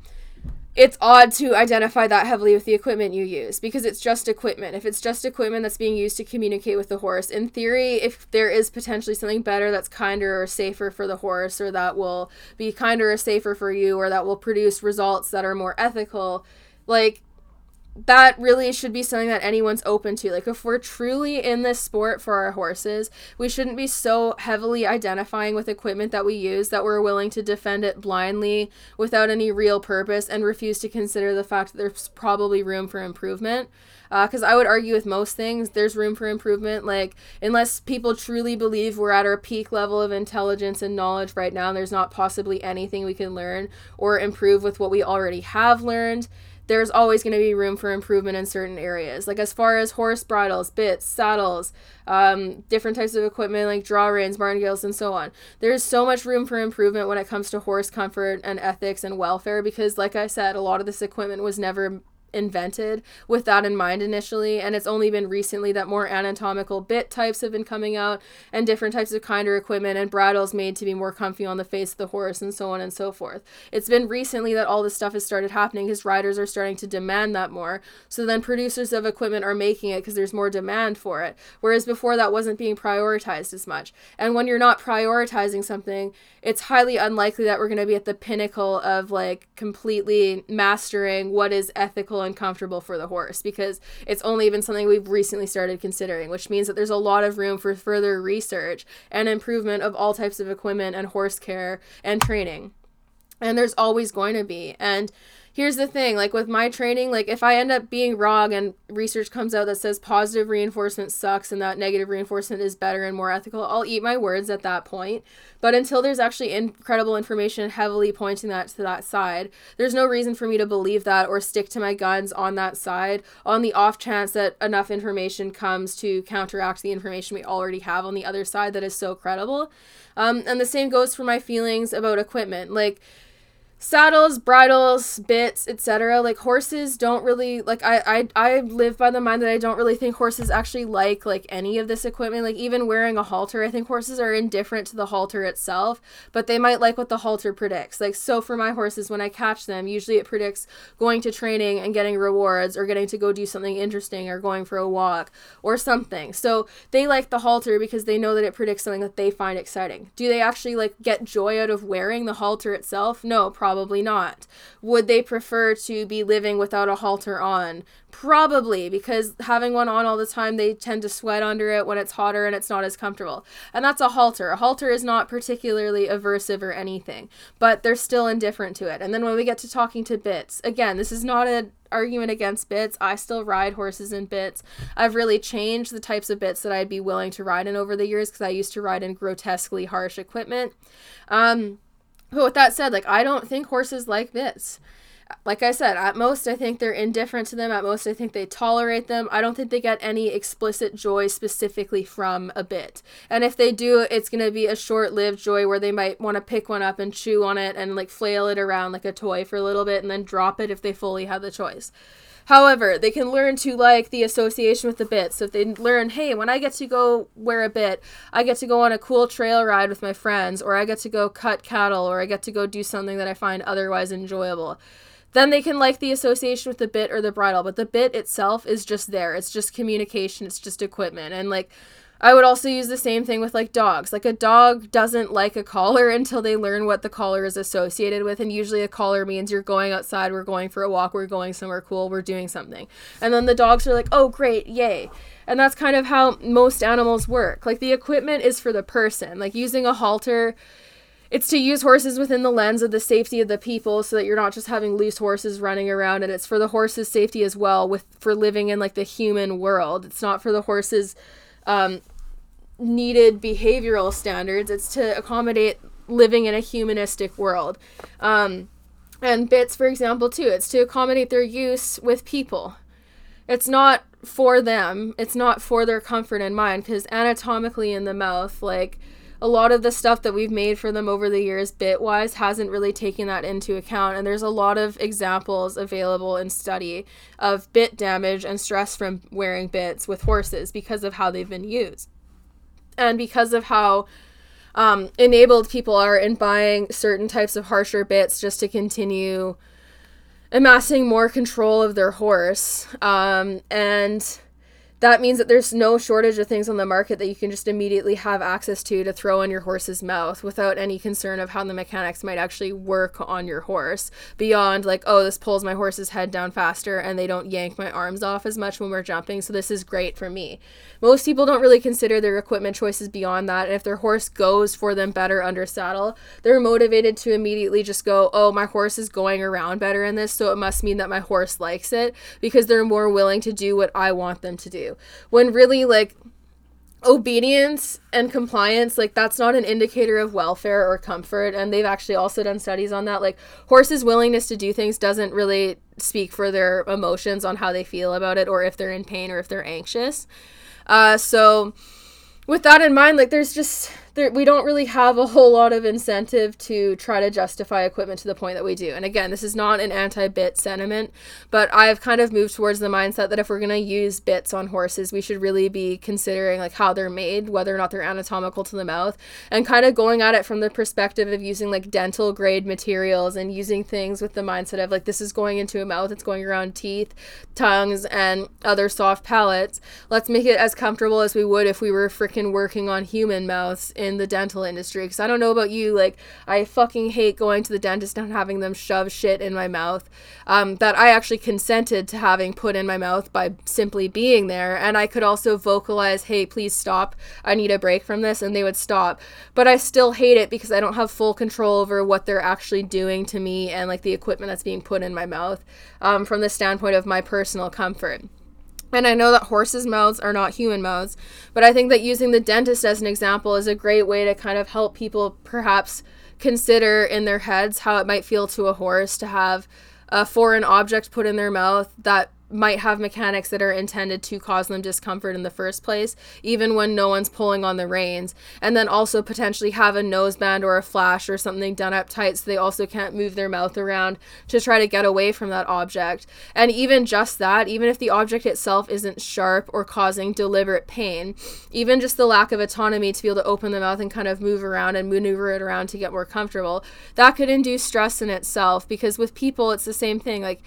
it's odd to identify that heavily with the equipment you use because it's just equipment. If it's just equipment that's being used to communicate with the horse, in theory, if there is potentially something better that's kinder or safer for the horse, or that will be kinder or safer for you, or that will produce results that are more ethical, like that really should be something that anyone's open to. Like, if we're truly in this sport for our horses, we shouldn't be so heavily identifying with equipment that we use that we're willing to defend it blindly without any real purpose and refuse to consider the fact that there's probably room for improvement. Because uh, I would argue with most things, there's room for improvement. Like, unless people truly believe we're at our peak level of intelligence and knowledge right now, and there's not possibly anything we can learn or improve with what we already have learned there's always going to be room for improvement in certain areas. Like as far as horse bridles, bits, saddles, um, different types of equipment like draw reins, martingales, and so on. There's so much room for improvement when it comes to horse comfort and ethics and welfare because, like I said, a lot of this equipment was never invented with that in mind initially and it's only been recently that more anatomical bit types have been coming out and different types of kinder equipment and bridles made to be more comfy on the face of the horse and so on and so forth. It's been recently that all this stuff has started happening because riders are starting to demand that more. So then producers of equipment are making it because there's more demand for it whereas before that wasn't being prioritized as much. And when you're not prioritizing something it's highly unlikely that we're going to be at the pinnacle of like completely mastering what is ethical and comfortable for the horse because it's only been something we've recently started considering, which means that there's a lot of room for further research and improvement of all types of equipment and horse care and training. And there's always going to be. And here's the thing like with my training like if i end up being wrong and research comes out that says positive reinforcement sucks and that negative reinforcement is better and more ethical i'll eat my words at that point. But until there's actually incredible information heavily pointing that to that side there's no reason for me to believe that or stick to my guns on that side. On the off chance that enough information comes to counteract the information we already have on the other side that is so credible. Um, and the same goes for my feelings about equipment. Like saddles, bridles, bits, etc. Like horses don't really like I, I I live by the mind that I don't really think horses actually like like any of this equipment. Like even wearing a halter, I think horses are indifferent to the halter itself, but they might like what the halter predicts. Like so for my horses when I catch them, usually it predicts going to training and getting rewards or getting to go do something interesting or going for a walk or something. So they like the halter because they know that it predicts something that they find exciting. Do they actually like get joy out of wearing the halter itself? No, probably Probably not. Would they prefer to be living without a halter on? Probably, because having one on all the time, they tend to sweat under it when it's hotter and it's not as comfortable. And that's a halter. A halter is not particularly aversive or anything, but they're still indifferent to it. And then when we get to talking to bits, again, this is not an argument against bits. I still ride horses in bits. I've really changed the types of bits that I'd be willing to ride in over the years because I used to ride in grotesquely harsh equipment. Um, but with that said, like I don't think horses like bits. Like I said, at most I think they're indifferent to them. At most I think they tolerate them. I don't think they get any explicit joy specifically from a bit. And if they do, it's going to be a short-lived joy where they might want to pick one up and chew on it and like flail it around like a toy for a little bit and then drop it if they fully have the choice. However, they can learn to like the association with the bit. So if they learn, hey, when I get to go wear a bit, I get to go on a cool trail ride with my friends, or I get to go cut cattle, or I get to go do something that I find otherwise enjoyable. Then they can like the association with the bit or the bridle, but the bit itself is just there. It's just communication, it's just equipment. And like I would also use the same thing with like dogs. Like a dog doesn't like a collar until they learn what the collar is associated with. And usually a collar means you're going outside, we're going for a walk, we're going somewhere cool, we're doing something. And then the dogs are like, oh, great, yay. And that's kind of how most animals work. Like the equipment is for the person. Like using a halter, it's to use horses within the lens of the safety of the people so that you're not just having loose horses running around and it's for the horses safety as well with for living in like the human world it's not for the horses um, needed behavioral standards. It's to accommodate living in a humanistic world. Um, and bits, for example, too, it's to accommodate their use with people. It's not for them, it's not for their comfort and mind, because anatomically in the mouth, like, a lot of the stuff that we've made for them over the years bitwise hasn't really taken that into account and there's a lot of examples available in study of bit damage and stress from wearing bits with horses because of how they've been used. And because of how um, enabled people are in buying certain types of harsher bits just to continue amassing more control of their horse um, and that means that there's no shortage of things on the market that you can just immediately have access to to throw in your horse's mouth without any concern of how the mechanics might actually work on your horse. Beyond like oh this pulls my horse's head down faster and they don't yank my arms off as much when we're jumping so this is great for me. Most people don't really consider their equipment choices beyond that and if their horse goes for them better under saddle they're motivated to immediately just go oh my horse is going around better in this so it must mean that my horse likes it because they're more willing to do what I want them to do when really like obedience and compliance like that's not an indicator of welfare or comfort and they've actually also done studies on that. Like horses willingness to do things doesn't really speak for their emotions on how they feel about it or if they're in pain or if they're anxious. Uh, so with that in mind like there's just there, we don't really have a whole lot of incentive to try to justify equipment to the point that we do. And again, this is not an anti bit sentiment, but I've kind of moved towards the mindset that if we're going to use bits on horses, we should really be considering like how they're made, whether or not they're anatomical to the mouth, and kind of going at it from the perspective of using like dental grade materials and using things with the mindset of like this is going into a mouth, it's going around teeth, tongues, and other soft palates. Let's make it as comfortable as we would if we were freaking working on human mouths in the dental industry because I don't know about you, like I fucking hate going to the dentist and having them shove shit in my mouth um, that I actually consented to having put in my mouth by simply being there. And I could also vocalize, hey, please stop. I need a break from this. And they would stop. But I still hate it because I don't have full control over what they're actually doing to me and like the equipment that's being put in my mouth um, from the standpoint of my personal comfort. And I know that horses' mouths are not human mouths, but I think that using the dentist as an example is a great way to kind of help people perhaps consider in their heads how it might feel to a horse to have a foreign object put in their mouth that might have mechanics that are intended to cause them discomfort in the first place, even when no one's pulling on the reins. And then also potentially have a noseband or a flash or something done up tight so they also can't move their mouth around to try to get away from that object. And even just that, even if the object itself isn't sharp or causing deliberate pain, even just the lack of autonomy to be able to open the mouth and kind of move around and maneuver it around to get more comfortable, that could induce stress in itself because with people, it's the same thing. Like,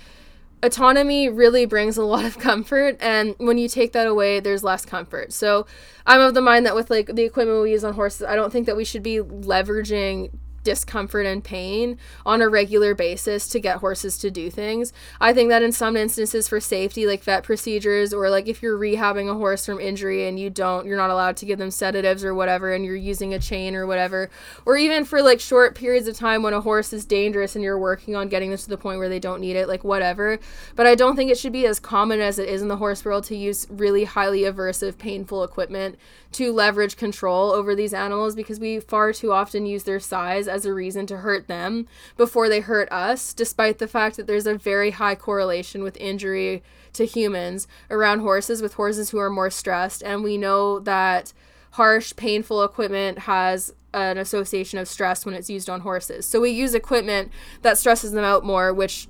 autonomy really brings a lot of comfort and when you take that away there's less comfort. So i'm of the mind that with like the equipment we use on horses i don't think that we should be leveraging discomfort and pain on a regular basis to get horses to do things. I think that in some instances for safety like vet procedures or like if you're rehabbing a horse from injury and you don't you're not allowed to give them sedatives or whatever and you're using a chain or whatever or even for like short periods of time when a horse is dangerous and you're working on getting them to the point where they don't need it like whatever. But I don't think it should be as common as it is in the horse world to use really highly aversive painful equipment to leverage control over these animals because we far too often use their size as a reason to hurt them before they hurt us, despite the fact that there's a very high correlation with injury to humans around horses, with horses who are more stressed. And we know that harsh, painful equipment has an association of stress when it's used on horses. So we use equipment that stresses them out more, which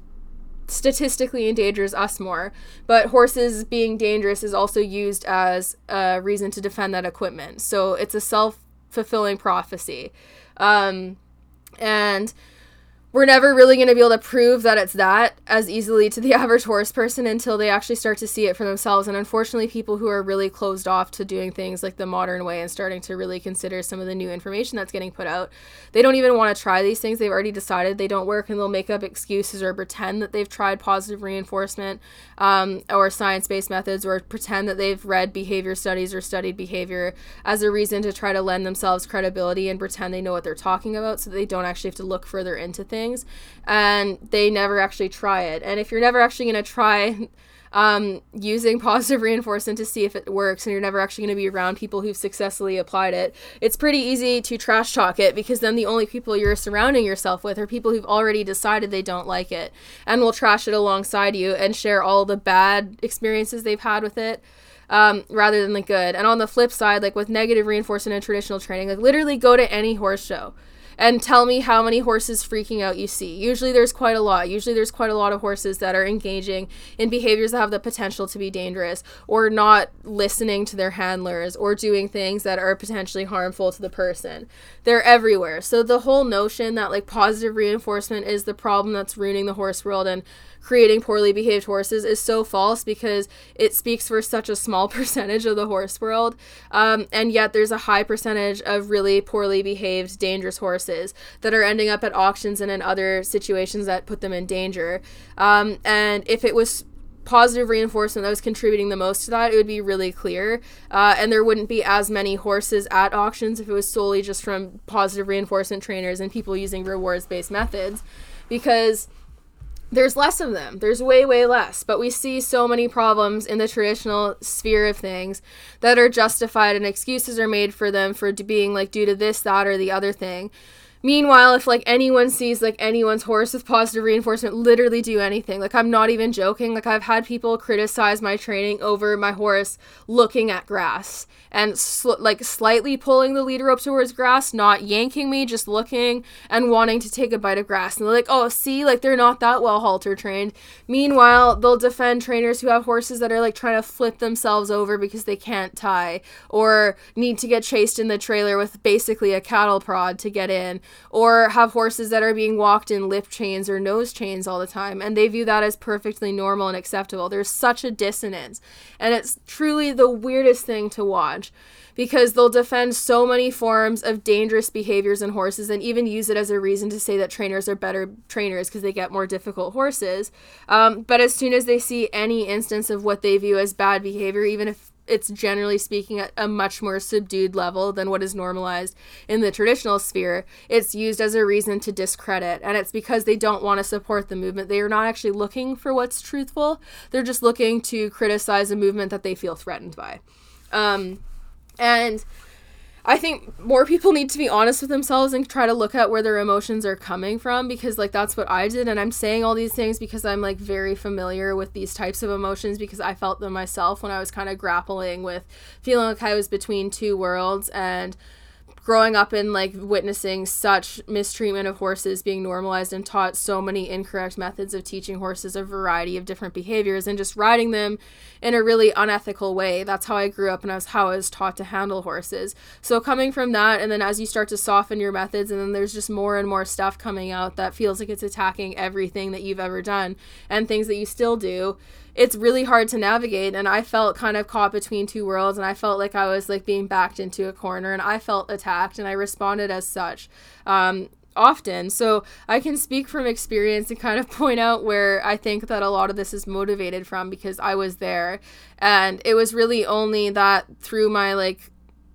statistically endangers us more. But horses being dangerous is also used as a reason to defend that equipment. So it's a self fulfilling prophecy. Um, and we're never really going to be able to prove that it's that as easily to the average horse person until they actually start to see it for themselves. And unfortunately, people who are really closed off to doing things like the modern way and starting to really consider some of the new information that's getting put out, they don't even want to try these things. They've already decided they don't work and they'll make up excuses or pretend that they've tried positive reinforcement um, or science based methods or pretend that they've read behavior studies or studied behavior as a reason to try to lend themselves credibility and pretend they know what they're talking about so that they don't actually have to look further into things things and they never actually try it. And if you're never actually going to try um, using positive reinforcement to see if it works and you're never actually going to be around people who've successfully applied it, it's pretty easy to trash talk it because then the only people you're surrounding yourself with are people who've already decided they don't like it and will trash it alongside you and share all the bad experiences they've had with it. Um, rather than the good. And on the flip side, like with negative reinforcement and traditional training, like literally go to any horse show and tell me how many horses freaking out you see. Usually there's quite a lot. Usually there's quite a lot of horses that are engaging in behaviors that have the potential to be dangerous or not listening to their handlers or doing things that are potentially harmful to the person. They're everywhere. So the whole notion that like positive reinforcement is the problem that's ruining the horse world and creating poorly behaved horses is so false because it speaks for such a small percentage of the horse world. Um, and yet there's a high percentage of really poorly behaved, dangerous horses that are ending up at auctions and in other situations that put them in danger. Um, and if it was positive reinforcement that was contributing the most to that, it would be really clear. Uh, and there wouldn't be as many horses at auctions if it was solely just from positive reinforcement trainers and people using rewards based methods. Because there's less of them. There's way, way less. But we see so many problems in the traditional sphere of things that are justified and excuses are made for them for being like due to this, that, or the other thing. Meanwhile, if like anyone sees like anyone's horse with positive reinforcement literally do anything, like I'm not even joking, like I've had people criticize my training over my horse looking at grass and sl- like slightly pulling the leader rope towards grass, not yanking me, just looking and wanting to take a bite of grass. And they're like, oh, see, like they're not that well halter trained. Meanwhile, they'll defend trainers who have horses that are like trying to flip themselves over because they can't tie or need to get chased in the trailer with basically a cattle prod to get in or have horses that are being walked in lip chains or nose chains all the time and they view that as perfectly normal and acceptable there's such a dissonance and it's truly the weirdest thing to watch because they'll defend so many forms of dangerous behaviors in horses and even use it as a reason to say that trainers are better trainers because they get more difficult horses. Um, but as soon as they see any instance of what they view as bad behavior, even if it's generally speaking at a much more subdued level than what is normalized in the traditional sphere. It's used as a reason to discredit, and it's because they don't want to support the movement. They are not actually looking for what's truthful, they're just looking to criticize a movement that they feel threatened by. Um, and I think more people need to be honest with themselves and try to look at where their emotions are coming from because like that's what I did. And I'm saying all these things because I'm like very familiar with these types of emotions because I felt them myself when I was kind of grappling with feeling like I was between two worlds. And growing up and like witnessing such mistreatment of horses being normalized and taught so many incorrect methods of teaching horses a variety of different behaviors and just riding them in a really unethical way. That's how I grew up and that's how I was taught to handle horses. So coming from that and then as you start to soften your methods and then there's just more and more stuff coming out that feels like it's attacking everything that you've ever done and things that you still do it's really hard to navigate and i felt kind of caught between two worlds and i felt like i was like being backed into a corner and i felt attacked and i responded as such um, often. So i can speak from experience and kind of point out where i think that a lot of this is motivated from because i was there. And it was really only that through my like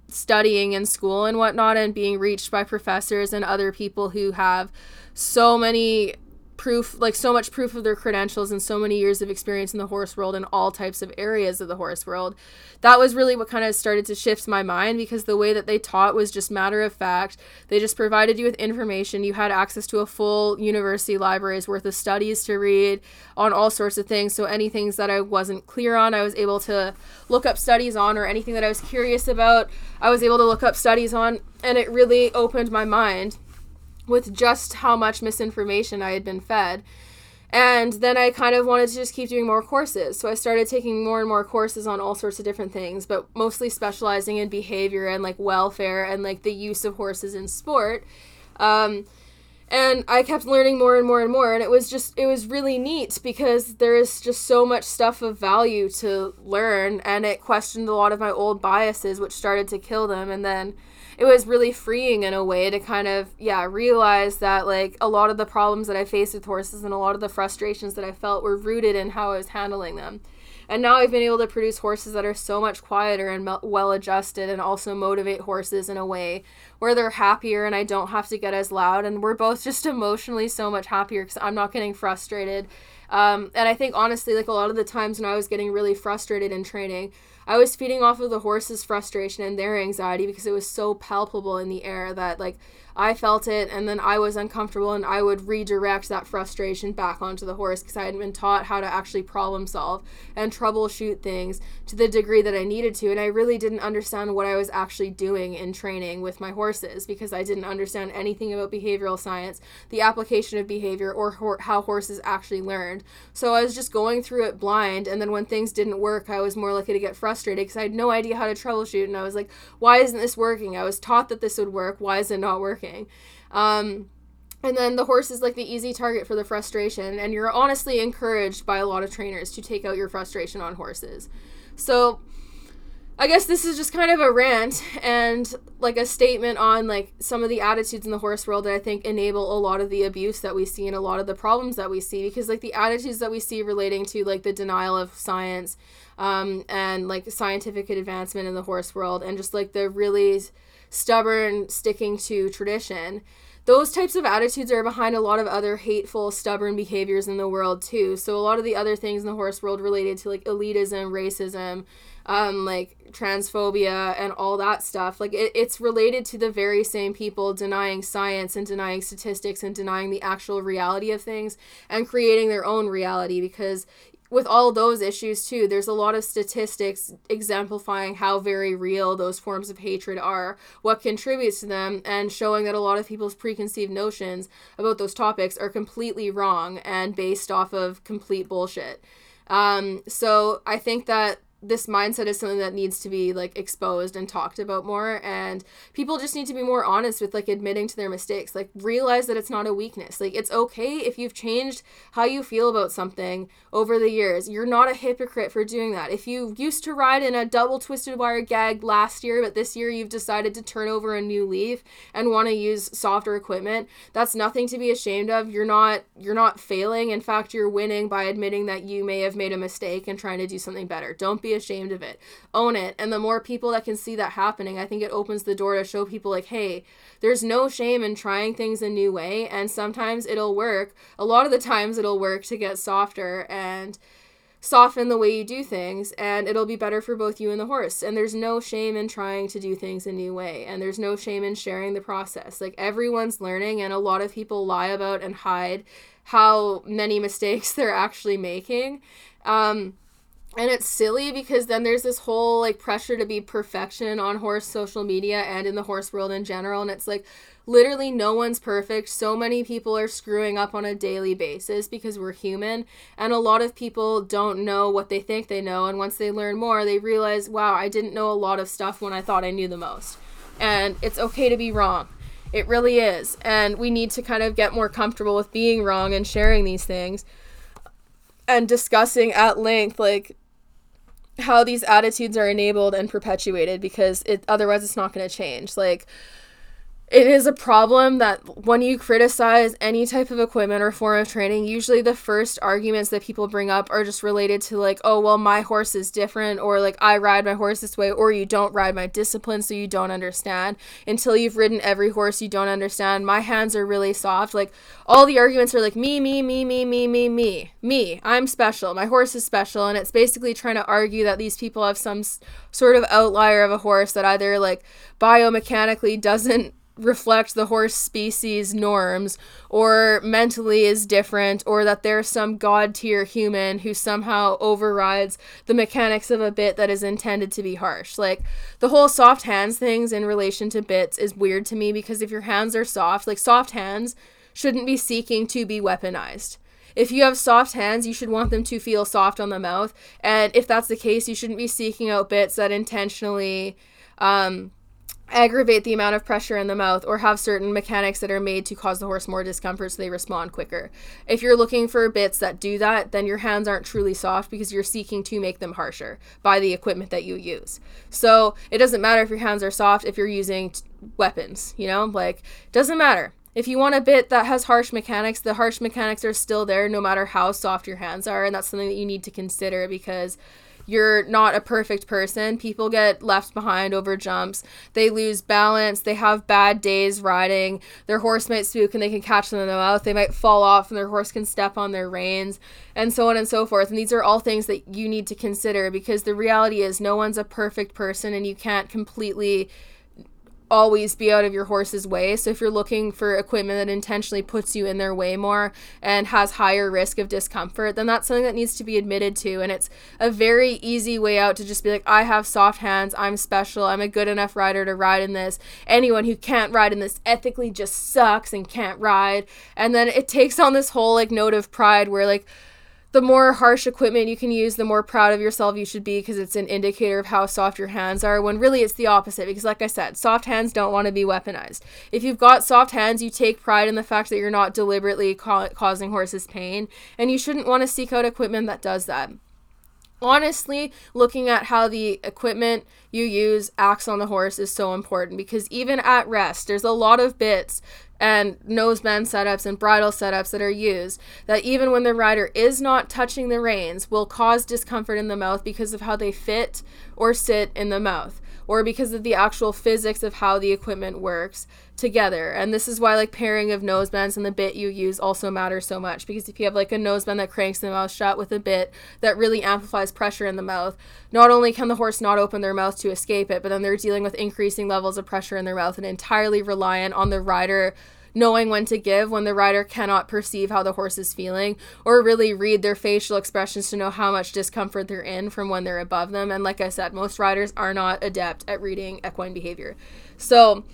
studying in school and whatnot and being reached by professors and other people who have so many proof like so much proof of their credentials and so many years of experience in the horse world and all types of areas of the horse world. That was really what kind of started to shift my mind because the way that they taught was just matter of fact. They just provided you with information. You had access to a full university library's worth of studies to read on all sorts of things. So any things that i wasn't clear on i was able to look up studies on or anything that i was curious about i was able to look up studies on and it really opened my mind with just how much misinformation I had been fed. And then I kind of wanted to just keep doing more courses. So I started taking more and more courses on all sorts of different things, but mostly specializing in behavior and like welfare and like the use of horses in sport. Um, and I kept learning more and more and more. And it was just, it was really neat because there is just so much stuff of value to learn. And it questioned a lot of my old biases, which started to kill them. And then it was really freeing in a way to kind of yeah realize that like a lot of the problems that i faced with horses and a lot of the frustrations that i felt were rooted in how i was handling them. And now i've been able to produce horses that are so much quieter and well adjusted and also motivate horses in a way where they're happier and i don't have to get as loud. And we're both just emotionally so much happier because i'm not getting frustrated. Um, and i think honestly like a lot of the times when i was getting really frustrated in training I was feeding off of the horse's frustration and their anxiety because it was so palpable in the air that like I felt it and then I was uncomfortable and I would redirect that frustration back onto the horse because I hadn't been taught how to actually problem solve and troubleshoot things to the degree that I needed to. And I really didn't understand what I was actually doing in training with my horses because I didn't understand anything about behavioral science, the application of behavior, or ho- how horses actually learned. So I was just going through it blind. And then when things didn't work, I was more likely to get frustrated because I had no idea how to troubleshoot. And I was like, why isn't this working? I was taught that this would work. Why is it not working? Working. Um, and then the horse is like the easy target for the frustration, and you're honestly encouraged by a lot of trainers to take out your frustration on horses. So, I guess this is just kind of a rant and like a statement on like some of the attitudes in the horse world that I think enable a lot of the abuse that we see and a lot of the problems that we see because like the attitudes that we see relating to like the denial of science um, and like scientific advancement in the horse world and just like the really stubborn sticking to tradition. Those types of attitudes are behind a lot of other hateful stubborn behaviors in the world too. So a lot of the other things in the horse world related to like elitism racism um, like transphobia and all that stuff. Like it, it's related to the very same people denying science and denying statistics and denying the actual reality of things and creating their own reality because with all those issues too there's a lot of statistics exemplifying how very real those forms of hatred are what contributes to them and showing that a lot of people's preconceived notions about those topics are completely wrong and based off of complete bullshit. Um, so i think that this mindset is something that needs to be like exposed and talked about more and people just need to be more honest with like admitting to their mistakes. Like realize that it's not a weakness. Like it's okay if you've changed how you feel about something over the years. You're not a hypocrite for doing that. If you used to ride in a double twisted wire gag last year but this year you've decided to turn over a new leaf and want to use softer equipment that's nothing to be ashamed of. You're not you're not failing. In fact you're winning by admitting that you may have made a mistake and trying to do something better. Don't be ashamed of it. Own it. And the more people that can see that happening, I think it opens the door to show people like, hey, there's no shame in trying things a new way. And sometimes it'll work. A lot of the times it'll work to get softer and soften the way you do things and it'll be better for both you and the horse and there's no shame in trying to do things a new way and there's no shame in sharing the process like everyone's learning and a lot of people lie about and hide how many mistakes they're actually making um, and it's silly because then there's this whole like pressure to be perfection on horse social media and in the horse world in general and it's like literally no one's perfect. So many people are screwing up on a daily basis because we're human. And a lot of people don't know what they think they know. And once they learn more, they realize, wow, I didn't know a lot of stuff when I thought I knew the most. And it's okay to be wrong. It really is. And we need to kind of get more comfortable with being wrong and sharing these things and discussing at length, like, how these attitudes are enabled and perpetuated because it otherwise it's not going to change. Like, it is a problem that when you criticize any type of equipment or form of training, usually the first arguments that people bring up are just related to, like, oh, well, my horse is different, or like, I ride my horse this way, or you don't ride my discipline, so you don't understand. Until you've ridden every horse, you don't understand. My hands are really soft. Like, all the arguments are like, me, me, me, me, me, me, me, me. I'm special. My horse is special. And it's basically trying to argue that these people have some sort of outlier of a horse that either, like, biomechanically doesn't reflect the horse species norms or mentally is different or that there's some god tier human who somehow overrides the mechanics of a bit that is intended to be harsh like the whole soft hands things in relation to bits is weird to me because if your hands are soft like soft hands shouldn't be seeking to be weaponized if you have soft hands, you should want them to feel soft on the mouth. And if that's the case, you shouldn't be seeking out bits that intentionally um, aggravate the amount of pressure in the mouth or have certain mechanics that are made to cause the horse more discomfort so they respond quicker. If you're looking for bits that do that, then your hands aren't truly soft because you're seeking to make them harsher by the equipment that you use. So it doesn't matter if your hands are soft if you're using t- weapons, you know, like doesn't matter. If you want a bit that has harsh mechanics, the harsh mechanics are still there no matter how soft your hands are, and that's something that you need to consider because you're not a perfect person. People get left behind over jumps. They lose balance. They have bad days riding. Their horse might spook and they can catch them in the mouth. They might fall off and their horse can step on their reins and so on and so forth. And these are all things that you need to consider because the reality is no one's a perfect person and you can't completely always be out of your horse's way. So if you're looking for equipment that intentionally puts you in their way more and has higher risk of discomfort, then that's something that needs to be admitted to. And it's a very easy way out to just be like, I have soft hands, I'm special, I'm a good enough rider to ride in this. Anyone who can't ride in this ethically just sucks and can't ride. And then it takes on this whole like note of pride where like the more harsh equipment you can use, the more proud of yourself you should be because it's an indicator of how soft your hands are. When really it's the opposite because, like I said, soft hands don't want to be weaponized. If you've got soft hands, you take pride in the fact that you're not deliberately ca- causing horses pain, and you shouldn't want to seek out equipment that does that honestly, looking at how the equipment you use acts on the horse is so important because even at rest, there's a lot of bits and noseband setups and bridle setups that are used that even when the rider is not touching the reins will cause discomfort in the mouth because of how they fit or sit in the mouth or because of the actual physics of how the equipment works together. And this is why like pairing of nosebands and the bit you use also matters so much because if you have like a noseband that cranks the mouth shut with a bit that really amplifies pressure in the mouth, not only can the horse not open their mouth to escape it, but then they're dealing with increasing levels of pressure in their mouth and entirely reliant on the rider knowing when to give when the rider cannot perceive how the horse is feeling or really read their facial expressions to know how much discomfort they're in from when they're above them. And like I said, most riders are not adept at reading equine behavior. So,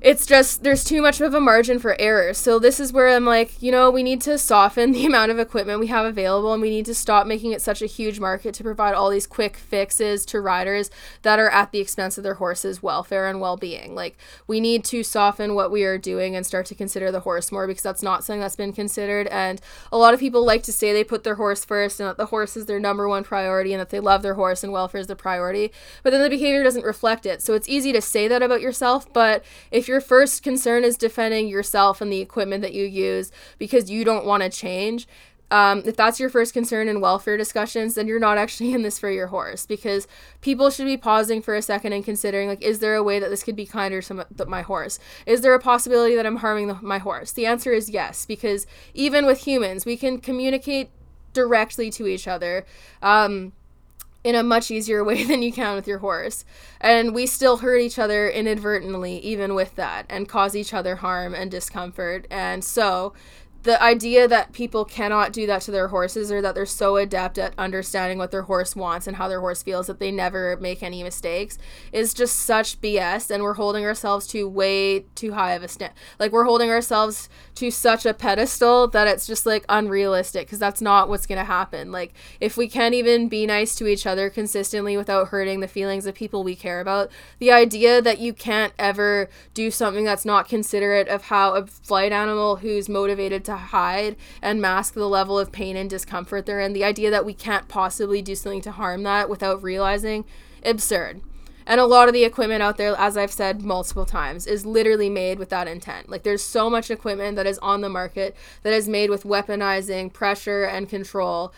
it's just there's too much of a margin for error. So this is where I'm like, you know, we need to soften the amount of equipment we have available and we need to stop making it such a huge market to provide all these quick fixes to riders that are at the expense of their horses' welfare and well-being. Like we need to soften what we are doing and start to consider the horse more because that's not something that's been considered and a lot of people like to say they put their horse first and that the horse is their number one priority and that they love their horse and welfare is the priority, but then the behavior doesn't reflect it. So it's easy to say that about yourself, but if your first concern is defending yourself and the equipment that you use because you don't want to change, um, if that's your first concern in welfare discussions, then you're not actually in this for your horse because people should be pausing for a second and considering like, is there a way that this could be kinder to my horse? Is there a possibility that I'm harming the, my horse? The answer is yes, because even with humans, we can communicate directly to each other. Um, in a much easier way than you can with your horse. And we still hurt each other inadvertently, even with that, and cause each other harm and discomfort. And so the idea that people cannot do that to their horses or that they're so adept at understanding what their horse wants and how their horse feels that they never make any mistakes is just such BS and we're holding ourselves to way too high of a stand like we're holding ourselves to such a pedestal that it's just like unrealistic because that's not what's going to happen. Like if we can't even be nice to each other consistently without hurting the feelings of people we care about the idea that you can't ever do something that's not considerate of how a flight animal who's motivated to hide and mask the level of pain and discomfort they're in. The idea that we can't possibly do something to harm that without realizing, absurd. And a lot of the equipment out there, as I've said multiple times, is literally made with that intent. Like there's so much equipment that is on the market that is made with weaponizing pressure and control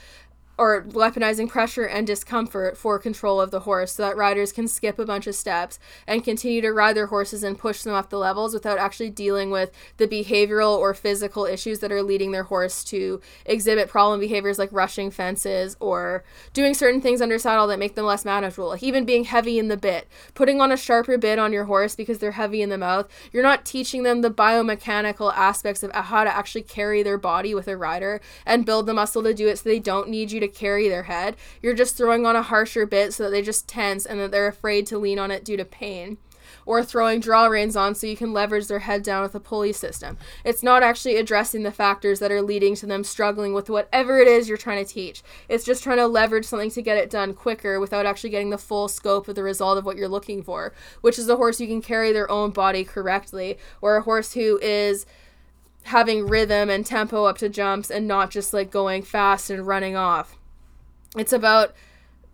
or weaponizing pressure and discomfort for control of the horse so that riders can skip a bunch of steps and continue to ride their horses and push them off the levels without actually dealing with the behavioral or physical issues that are leading their horse to exhibit problem behaviors like rushing fences or doing certain things under saddle that make them less manageable. Like even being heavy in the bit. Putting on a sharper bit on your horse because they're heavy in the mouth you're not teaching them the biomechanical aspects of how to actually carry their body with a rider and build the muscle to do it so they don't need you to carry their head. You're just throwing on a harsher bit so that they just tense and that they're afraid to lean on it due to pain. Or throwing draw reins on so you can leverage their head down with a pulley system. It's not actually addressing the factors that are leading to them struggling with whatever it is you're trying to teach. It's just trying to leverage something to get it done quicker without actually getting the full scope of the result of what you're looking for, which is a horse who can carry their own body correctly, or a horse who is having rhythm and tempo up to jumps and not just like going fast and running off. It's about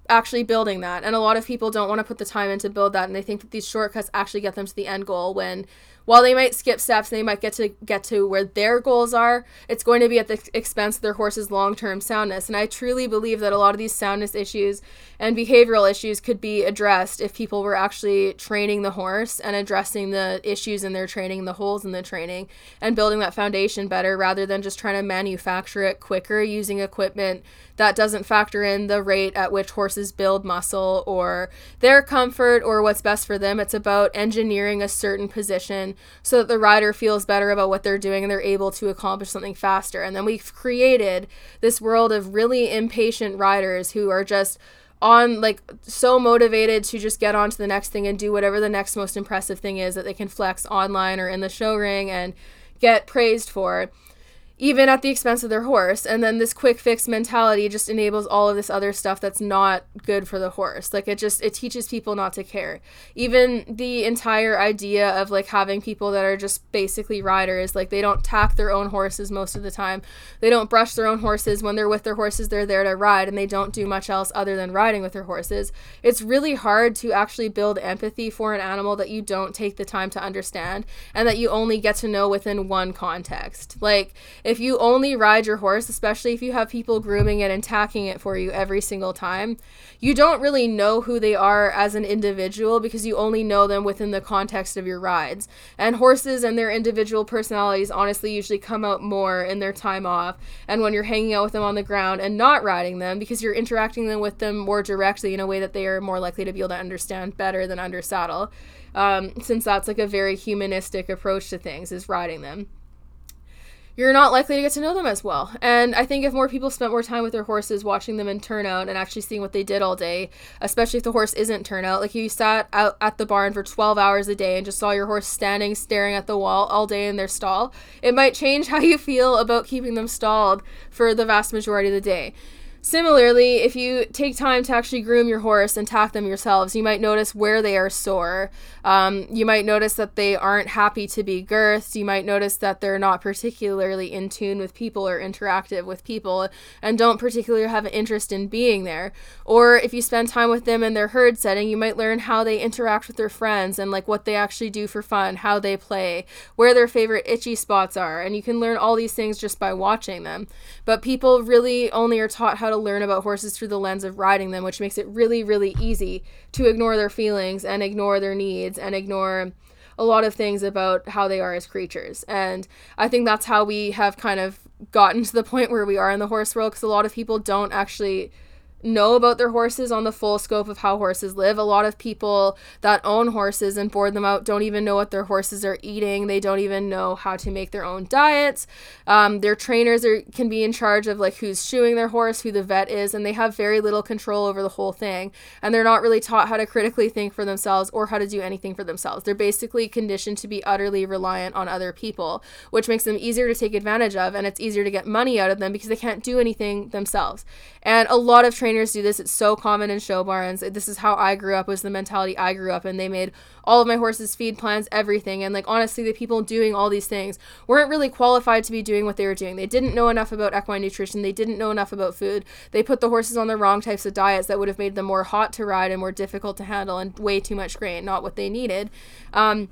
actually building that. And a lot of people don't want to put the time in to build that and they think that these shortcuts actually get them to the end goal when while they might skip steps they might get to get to where their goals are it's going to be at the expense of their horse's long-term soundness and i truly believe that a lot of these soundness issues and behavioral issues could be addressed if people were actually training the horse and addressing the issues in their training the holes in the training and building that foundation better rather than just trying to manufacture it quicker using equipment that doesn't factor in the rate at which horses build muscle or their comfort or what's best for them. It's about engineering a certain position so that the rider feels better about what they're doing and they're able to accomplish something faster. And then we've created this world of really impatient riders who are just on like so motivated to just get on to the next thing and do whatever the next most impressive thing is that they can flex online or in the show ring and get praised for even at the expense of their horse. And then this quick fix mentality just enables all of this other stuff that's not good for the horse. Like it just it teaches people not to care. Even the entire idea of like having people that are just basically riders, like they don't tack their own horses most of the time. They don't brush their own horses when they're with their horses, they're there to ride and they don't do much else other than riding with their horses. It's really hard to actually build empathy for an animal that you don't take the time to understand and that you only get to know within one context. Like if you only ride your horse, especially if you have people grooming it and tacking it for you every single time, you don't really know who they are as an individual because you only know them within the context of your rides. And horses and their individual personalities honestly usually come out more in their time off and when you're hanging out with them on the ground and not riding them because you're interacting them with them more directly in a way that they are more likely to be able to understand better than under saddle. Um, since that's like a very humanistic approach to things is riding them you're not likely to get to know them as well. And I think if more people spent more time with their horses, watching them in turnout and actually seeing what they did all day, especially if the horse isn't turnout, like you sat out at the barn for 12 hours a day and just saw your horse standing, staring at the wall all day in their stall, it might change how you feel about keeping them stalled for the vast majority of the day. Similarly, if you take time to actually groom your horse and tack them yourselves, you might notice where they are sore. Um, you might notice that they aren't happy to be girthed. You might notice that they're not particularly in tune with people or interactive with people and don't particularly have an interest in being there. Or if you spend time with them in their herd setting, you might learn how they interact with their friends and like what they actually do for fun, how they play, where their favorite itchy spots are. And you can learn all these things just by watching them. But people really only are taught how to learn about horses through the lens of riding them, which makes it really, really easy to ignore their feelings and ignore their needs and ignore a lot of things about how they are as creatures. And I think that's how we have kind of gotten to the point where we are in the horse world because a lot of people don't actually know about their horses on the full scope of how horses live. A lot of people that own horses and board them out don't even know what their horses are eating. They don't even know how to make their own diets. Um, their trainers are can be in charge of like who's shoeing their horse, who the vet is, and they have very little control over the whole thing. And they're not really taught how to critically think for themselves or how to do anything for themselves. They're basically conditioned to be utterly reliant on other people, which makes them easier to take advantage of, and it's easier to get money out of them because they can't do anything themselves. And a lot of trainers do this. It's so common in show barns. This is how I grew up, was the mentality I grew up in. They made all of my horses feed plans, everything. And like honestly, the people doing all these things weren't really qualified to be doing what they were doing. They didn't know enough about equine nutrition. They didn't know enough about food. They put the horses on the wrong types of diets that would have made them more hot to ride and more difficult to handle and way too much grain, not what they needed. Um,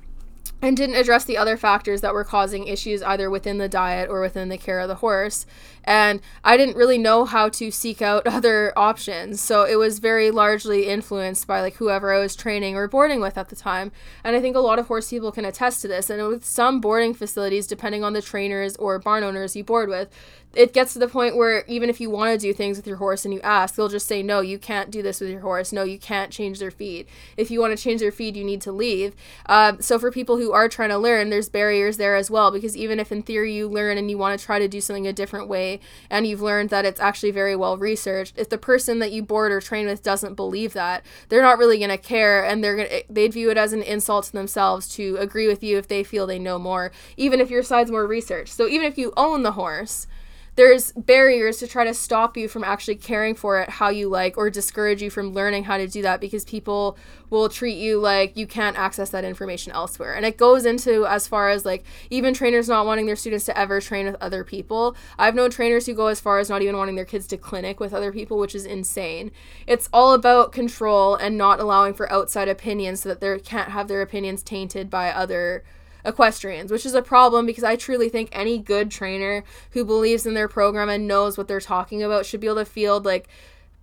and didn't address the other factors that were causing issues either within the diet or within the care of the horse. And I didn't really know how to seek out other options. So it was very largely influenced by like whoever I was training or boarding with at the time. And I think a lot of horse people can attest to this. And with some boarding facilities, depending on the trainers or barn owners you board with, it gets to the point where even if you want to do things with your horse and you ask, they'll just say, no, you can't do this with your horse. No, you can't change their feed. If you want to change their feed, you need to leave. Um, so for people who are trying to learn, there's barriers there as well, because even if in theory you learn and you want to try to do something a different way, and you've learned that it's actually very well researched, if the person that you board or train with doesn't believe that, they're not really going to care, and they're gonna they'd view it as an insult to themselves to agree with you if they feel they know more, even if your side's more researched. So even if you own the horse, there's barriers to try to stop you from actually caring for it how you like or discourage you from learning how to do that because people will treat you like you can't access that information elsewhere. And it goes into as far as like even trainers not wanting their students to ever train with other people. I've known trainers who go as far as not even wanting their kids to clinic with other people, which is insane. It's all about control and not allowing for outside opinions so that they can't have their opinions tainted by other equestrians, which is a problem because I truly think any good trainer who believes in their program and knows what they're talking about should be able to field like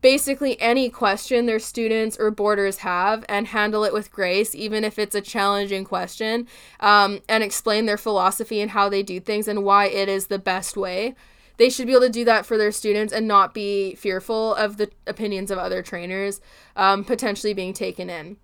basically any question their students or boarders have and handle it with grace, even if it's a challenging question, um, and explain their philosophy and how they do things and why it is the best way. They should be able to do that for their students and not be fearful of the opinions of other trainers um, potentially being taken in.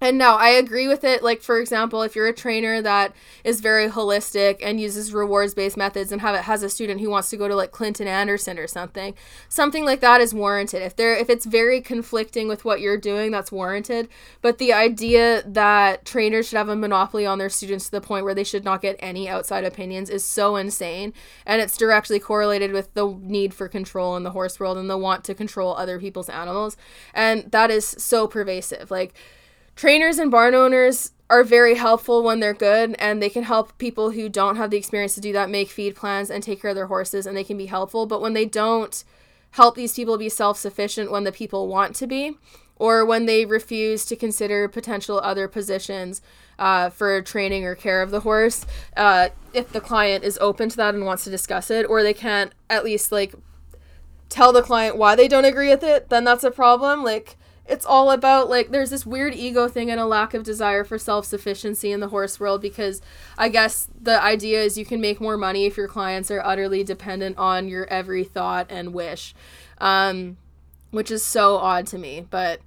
And no, I agree with it. Like, for example, if you're a trainer that is very holistic and uses rewards based methods and have it has a student who wants to go to like Clinton Anderson or something, something like that is warranted. If they're if it's very conflicting with what you're doing, that's warranted. But the idea that trainers should have a monopoly on their students to the point where they should not get any outside opinions is so insane. And it's directly correlated with the need for control in the horse world and the want to control other people's animals. And that is so pervasive. Like trainers and barn owners are very helpful when they're good and they can help people who don't have the experience to do that make feed plans and take care of their horses and they can be helpful. But when they don't help these people be self-sufficient when the people want to be or when they refuse to consider potential other positions uh, for training or care of the horse uh, if the client is open to that and wants to discuss it or they can't at least like tell the client why they don't agree with it then that's a problem. Like it's all about like there's this weird ego thing and a lack of desire for self-sufficiency in the horse world because i guess the idea is you can make more money if your clients are utterly dependent on your every thought and wish um, which is so odd to me but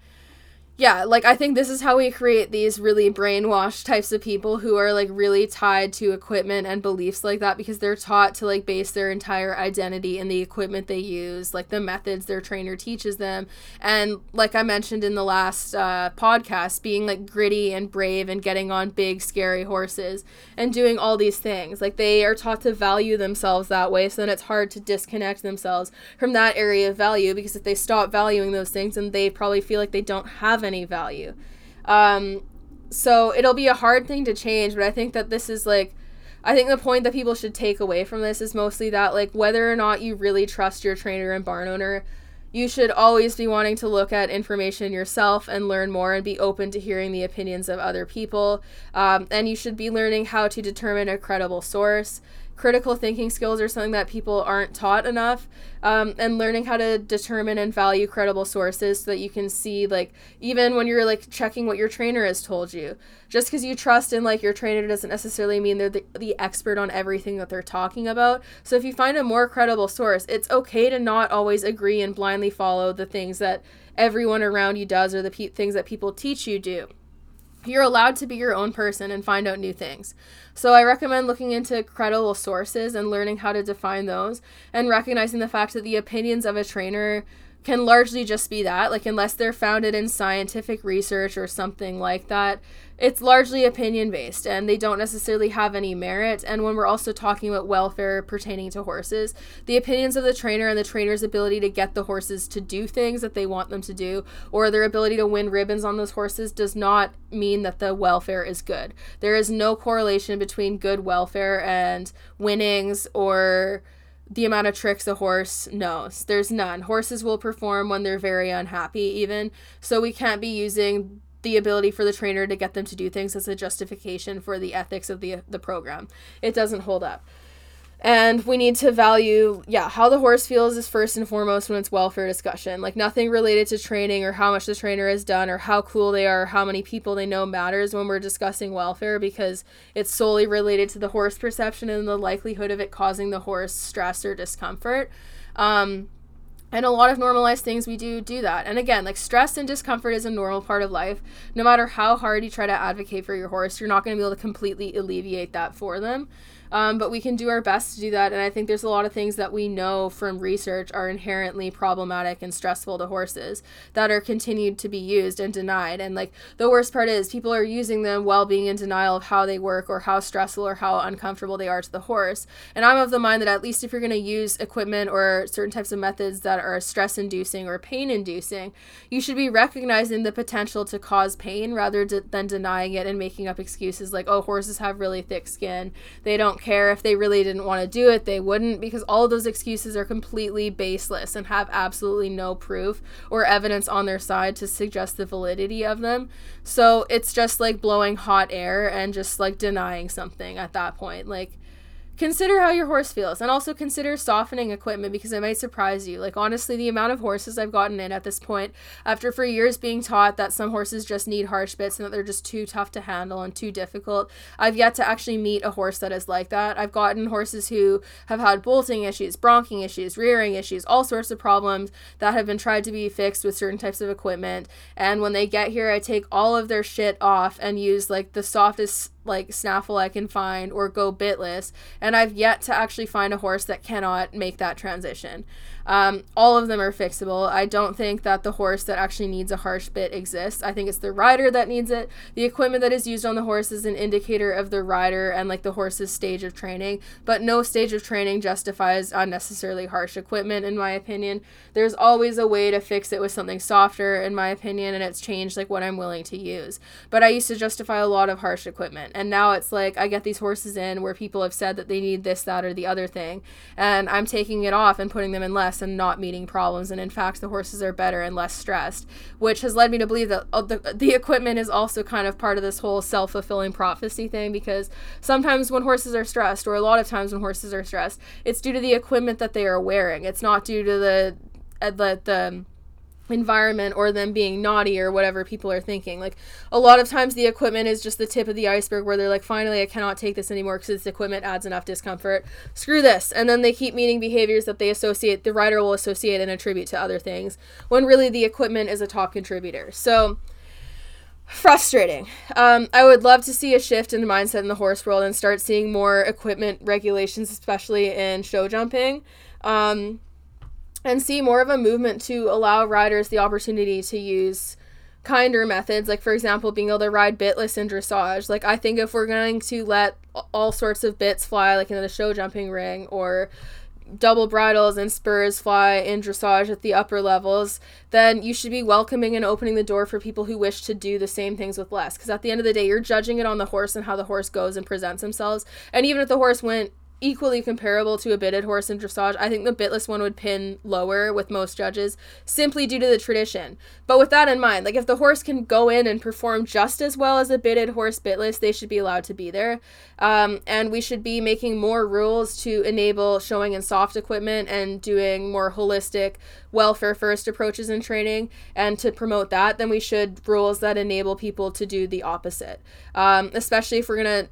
yeah, like I think this is how we create these really brainwashed types of people who are like really tied to equipment and beliefs like that because they're taught to like base their entire identity in the equipment they use, like the methods their trainer teaches them. And like I mentioned in the last uh, podcast, being like gritty and brave and getting on big, scary horses and doing all these things. Like they are taught to value themselves that way, so then it's hard to disconnect themselves from that area of value because if they stop valuing those things, then they probably feel like they don't have any value. Um, so it'll be a hard thing to change, but I think that this is like, I think the point that people should take away from this is mostly that, like, whether or not you really trust your trainer and barn owner, you should always be wanting to look at information yourself and learn more and be open to hearing the opinions of other people. Um, and you should be learning how to determine a credible source critical thinking skills are something that people aren't taught enough um, and learning how to determine and value credible sources so that you can see like even when you're like checking what your trainer has told you. Just because you trust in like your trainer doesn't necessarily mean they're the, the expert on everything that they're talking about. So if you find a more credible source it's okay to not always agree and blindly follow the things that everyone around you does or the pe- things that people teach you do you're allowed to be your own person and find out new things. So I recommend looking into credible sources and learning how to define those and recognizing the fact that the opinions of a trainer can largely just be that like unless they're founded in scientific research or something like that it's largely opinion based and they don't necessarily have any merit. And when we're also talking about welfare pertaining to horses the opinions of the trainer and the trainer's ability to get the horses to do things that they want them to do or their ability to win ribbons on those horses does not mean that the welfare is good. There is no correlation between good welfare and winnings or the amount of tricks a horse knows. There's none. Horses will perform when they're very unhappy, even. So we can't be using the ability for the trainer to get them to do things as a justification for the ethics of the the program. It doesn't hold up. And we need to value, yeah, how the horse feels is first and foremost when it's welfare discussion. Like nothing related to training or how much the trainer has done or how cool they are, or how many people they know matters when we're discussing welfare because it's solely related to the horse perception and the likelihood of it causing the horse stress or discomfort. Um, and a lot of normalized things we do do that. And again, like stress and discomfort is a normal part of life. No matter how hard you try to advocate for your horse, you're not going to be able to completely alleviate that for them. Um, but we can do our best to do that. And I think there's a lot of things that we know from research are inherently problematic and stressful to horses that are continued to be used and denied. And like the worst part is people are using them while being in denial of how they work or how stressful or how uncomfortable they are to the horse. And I'm of the mind that at least if you're going to use equipment or certain types of methods that are stress inducing or pain inducing, you should be recognizing the potential to cause pain rather de- than denying it and making up excuses like, oh, horses have really thick skin. They don't don't care if they really didn't want to do it, they wouldn't, because all those excuses are completely baseless and have absolutely no proof or evidence on their side to suggest the validity of them. So it's just like blowing hot air and just like denying something at that point. Like, consider how your horse feels and also consider softening equipment because it might surprise you. Like, honestly, the amount of horses I've gotten in at this point, after for years being taught that some horses just need harsh bits and that they're just too tough to handle and too difficult, I've yet to actually meet a horse that is like that. I've gotten horses who have had bolting issues, bronking issues, rearing issues, all sorts of problems that have been tried to be fixed with certain types of equipment. And when they get here, I take all of their shit off and use like the softest like snaffle I can find or go bitless. And I've yet to actually find a horse that cannot make that transition. Um, all of them are fixable. I don't think that the horse that actually needs a harsh bit exists. I think it's the rider that needs it. The equipment that is used on the horse is an indicator of the rider and like the horse's stage of training, but no stage of training justifies unnecessarily harsh equipment, in my opinion. There's always a way to fix it with something softer, in my opinion, and it's changed like what I'm willing to use. But I used to justify a lot of harsh equipment, and now it's like I get these horses in where people have said that they need this, that, or the other thing, and I'm taking it off and putting them in less and not meeting problems. And in fact, the horses are better and less stressed, which has led me to believe that uh, the, the equipment is also kind of part of this whole self fulfilling prophecy thing because sometimes when horses are stressed, or a lot of times when horses are stressed, it's due to the equipment that they are wearing. It's not due to the, uh, the, the, environment or them being naughty or whatever people are thinking. Like a lot of times the equipment is just the tip of the iceberg where they're like, finally, I cannot take this anymore because this equipment adds enough discomfort. Screw this. And then they keep meeting behaviors that they associate, the rider will associate and attribute to other things when really the equipment is a top contributor. So, frustrating. Um, I would love to see a shift in the mindset in the horse world and start seeing more equipment regulations, especially in show jumping. Um, and see more of a movement to allow riders the opportunity to use kinder methods like for example being able to ride bitless in dressage like i think if we're going to let all sorts of bits fly like in the show jumping ring or double bridles and spurs fly in dressage at the upper levels, then you should be welcoming and opening the door for people who wish to do the same things with less. Because at the end of the day, you're judging it on the horse and how the horse goes and presents themselves. And even if the horse went equally comparable to a bitted horse in dressage. I think the bitless one would pin lower with most judges simply due to the tradition. But with that in mind, like if the horse can go in and perform just as well as a bitted horse bitless, they should be allowed to be there. Um, and we should be making more rules to enable showing in soft equipment and doing more holistic welfare first approaches in training and to promote that then we should rules that enable people to do the opposite um, especially if we're going to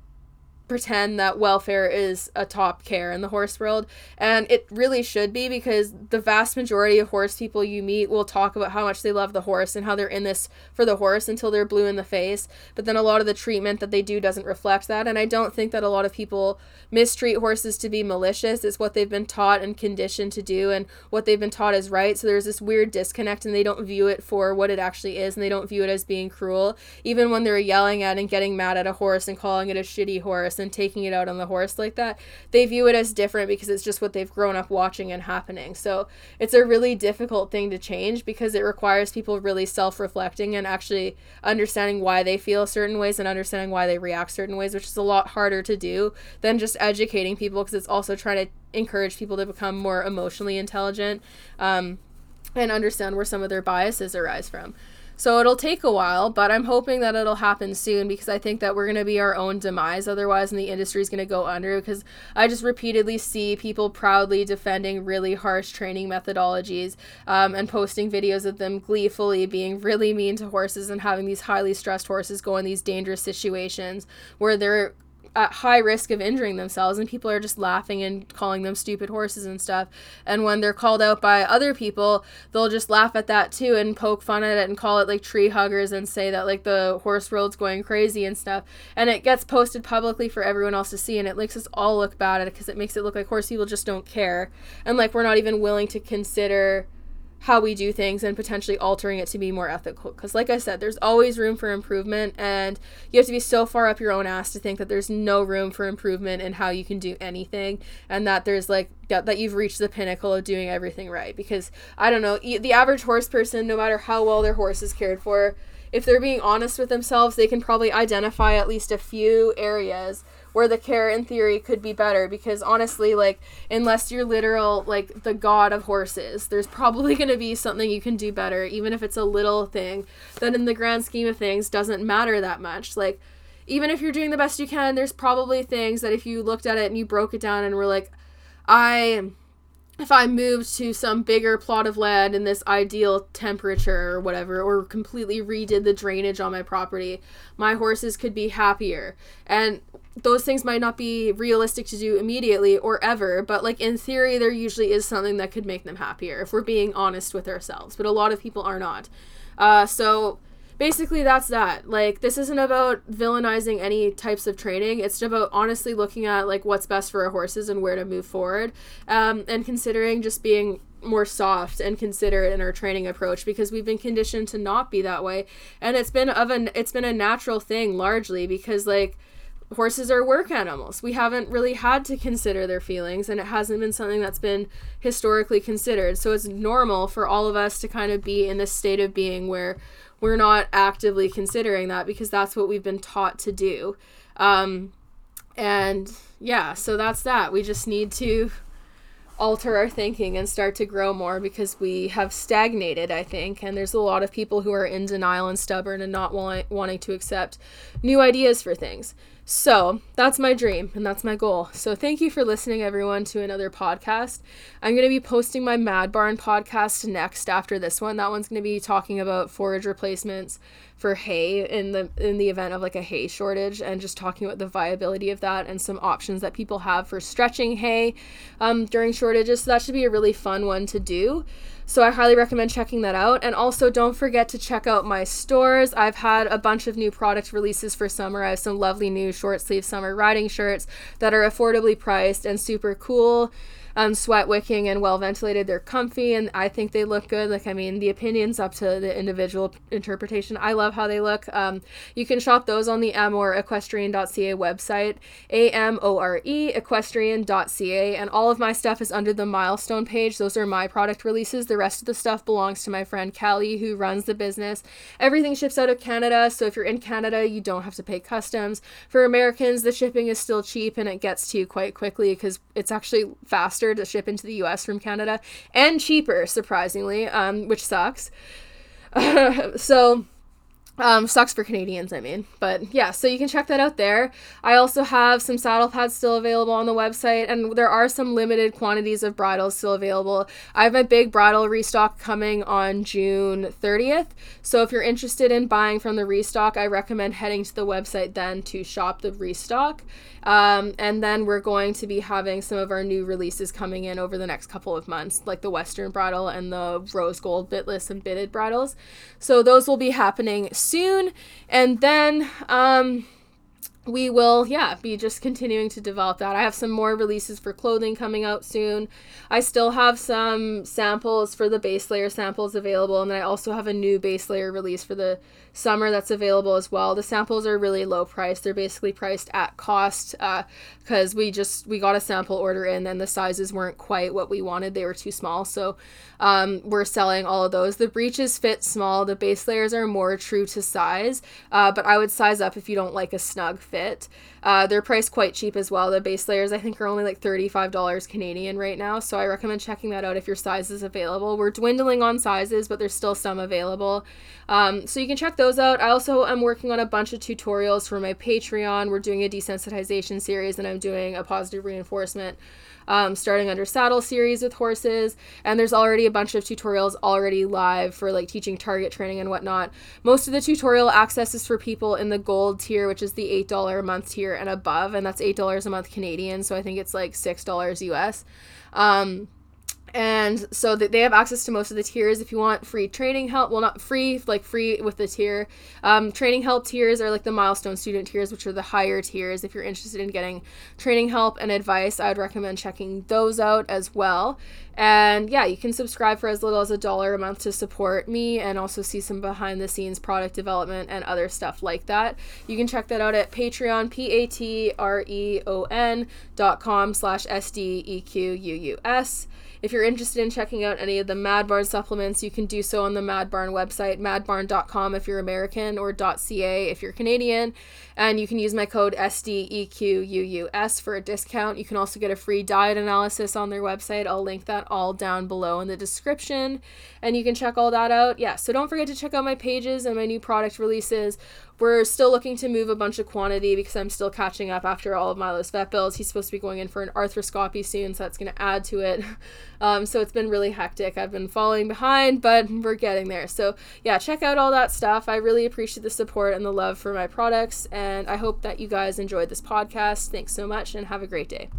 pretend that welfare is a top care in the horse world. And it really should be because the vast majority of horse people you meet will talk about how much they love the horse and how they're in this for the horse until they're blue in the face. But then a lot of the treatment that they do doesn't reflect that. And I don't think that a lot of people mistreat horses to be malicious. It's what they've been taught and conditioned to do and what they've been taught is right. So there's this weird disconnect and they don't view it for what it actually is and they don't view it as being cruel. Even when they're yelling at and getting mad at a horse and calling it a shitty horse and taking it out on the horse like that, they view it as different because it's just what they've grown up watching and happening. So it's a really difficult thing to change because it requires people really self reflecting and actually understanding why they feel certain ways and understanding why they react certain ways, which is a lot harder to do than just educating people because it's also trying to encourage people to become more emotionally intelligent um, and understand where some of their biases arise from. So it'll take a while, but I'm hoping that it'll happen soon because I think that we're going to be our own demise otherwise, and the industry is going to go under. Because I just repeatedly see people proudly defending really harsh training methodologies um, and posting videos of them gleefully being really mean to horses and having these highly stressed horses go in these dangerous situations where they're at high risk of injuring themselves and people are just laughing and calling them stupid horses and stuff. And when they're called out by other people they'll just laugh at that too and poke fun at it and call it like tree huggers and say that like the horse world's going crazy and stuff. And it gets posted publicly for everyone else to see and it makes us all look bad at it because it makes it look like horse people just don't care. And like we're not even willing to consider how we do things and potentially altering it to be more ethical. Because, like I said, there's always room for improvement, and you have to be so far up your own ass to think that there's no room for improvement in how you can do anything, and that there's like that, that you've reached the pinnacle of doing everything right. Because I don't know, the average horse person, no matter how well their horse is cared for, if they're being honest with themselves, they can probably identify at least a few areas where the care in theory could be better because honestly like unless you're literal like the god of horses there's probably going to be something you can do better even if it's a little thing. That in the grand scheme of things doesn't matter that much. Like even if you're doing the best you can there's probably things that if you looked at it and you broke it down and were like i if I moved to some bigger plot of land in this ideal temperature or whatever, or completely redid the drainage on my property, my horses could be happier. And those things might not be realistic to do immediately or ever, but like in theory, there usually is something that could make them happier if we're being honest with ourselves. But a lot of people are not. Uh, so basically, that's that. Like, this isn't about villainizing any types of training. It's about honestly looking at like what's best for our horses and where to move forward, um, and considering just being more soft and considerate in our training approach because we've been conditioned to not be that way and it's been of an it's been a natural thing largely because like horses are work animals. We haven't really had to consider their feelings, and it hasn't been something that's been historically considered. So it's normal for all of us to kind of be in this state of being where we're not actively considering that because that's what we've been taught to do. Um, and yeah, so that's that. We just need to alter our thinking and start to grow more because we have stagnated, I think. And there's a lot of people who are in denial and stubborn and not want- wanting to accept new ideas for things. So that's my dream and that's my goal. So thank you for listening, everyone, to another podcast. I'm going to be posting my Mad Barn podcast next after this one. That one's going to be talking about forage replacements for hay in the in the event of like a hay shortage and just talking about the viability of that and some options that people have for stretching hay um, during shortages. So that should be a really fun one to do. So I highly recommend checking that out. And also, don't forget to check out my stores. I've had a bunch of new product releases for summer. I have some lovely new short sleeve summer riding shirts that are affordably priced and super cool. Um, sweat wicking and well ventilated. They're comfy and I think they look good. Like, I mean, the opinion's up to the individual interpretation. I love how they look. Um, you can shop those on the Amore equestrian.ca website, A M O R E equestrian.ca. And all of my stuff is under the milestone page. Those are my product releases. The rest of the stuff belongs to my friend Callie, who runs the business. Everything ships out of Canada. So if you're in Canada, you don't have to pay customs. For Americans, the shipping is still cheap and it gets to you quite quickly because it's actually faster to ship into the US from Canada and cheaper, surprisingly, um, which sucks. so um, sucks for Canadians, I mean. But yeah, so you can check that out there. I also have some saddle pads still available on the website, and there are some limited quantities of bridles still available. I have my big bridle restock coming on June 30th. So if you're interested in buying from the restock, I recommend heading to the website then to shop the restock. Um, and then we're going to be having some of our new releases coming in over the next couple of months, like the Western bridle and the rose gold bitless and bitted bridles. So those will be happening. And then, um, we will, yeah, be just continuing to develop that. I have some more releases for clothing coming out soon. I still have some samples for the base layer samples available, and then I also have a new base layer release for the summer that's available as well. The samples are really low price. They're basically priced at cost because uh, we just we got a sample order in and the sizes weren't quite what we wanted. They were too small, so um, we're selling all of those. The breeches fit small. The base layers are more true to size, uh, but I would size up if you don't like a snug fit. Uh, they're priced quite cheap as well. The base layers I think are only like $35 Canadian right now, so I recommend checking that out if your size is available. We're dwindling on sizes, but there's still some available. Um, so you can check those out. I also am working on a bunch of tutorials for my Patreon. We're doing a desensitization series and I'm doing a positive reinforcement um, starting under saddle series with horses. And there's already a bunch of tutorials already live for like teaching target training and whatnot. Most of the tutorial access is for people in the gold tier, which is the $8 a month tier and above. And that's $8 a month Canadian. So I think it's like $6 US. Um, and so they have access to most of the tiers. If you want free training help well not free like free with the tier um, training help tiers are like the milestone student tiers which are the higher tiers. If you're interested in getting training help and advice i would recommend checking those out as well. And yeah you can subscribe for as little as a dollar a month to support me and also see some behind the scenes product development and other stuff like that. You can check that out at patreon p-a-t-r-e-o-n dot com slash s-d-e-q-u-u-s if you're interested in checking out any of the Mad Barn supplements, you can do so on the Mad Barn website, madbarn.com if you're American or .ca if you're Canadian, and you can use my code SDEQUUS for a discount. You can also get a free diet analysis on their website. I'll link that all down below in the description, and you can check all that out. Yeah, so don't forget to check out my pages and my new product releases. We're still looking to move a bunch of quantity because I'm still catching up after all of Milo's vet bills. He's supposed to be going in for an arthroscopy soon, so that's going to add to it. Um, so it's been really hectic. I've been falling behind, but we're getting there. So yeah, check out all that stuff. I really appreciate the support and the love for my products, and I hope that you guys enjoyed this podcast. Thanks so much, and have a great day.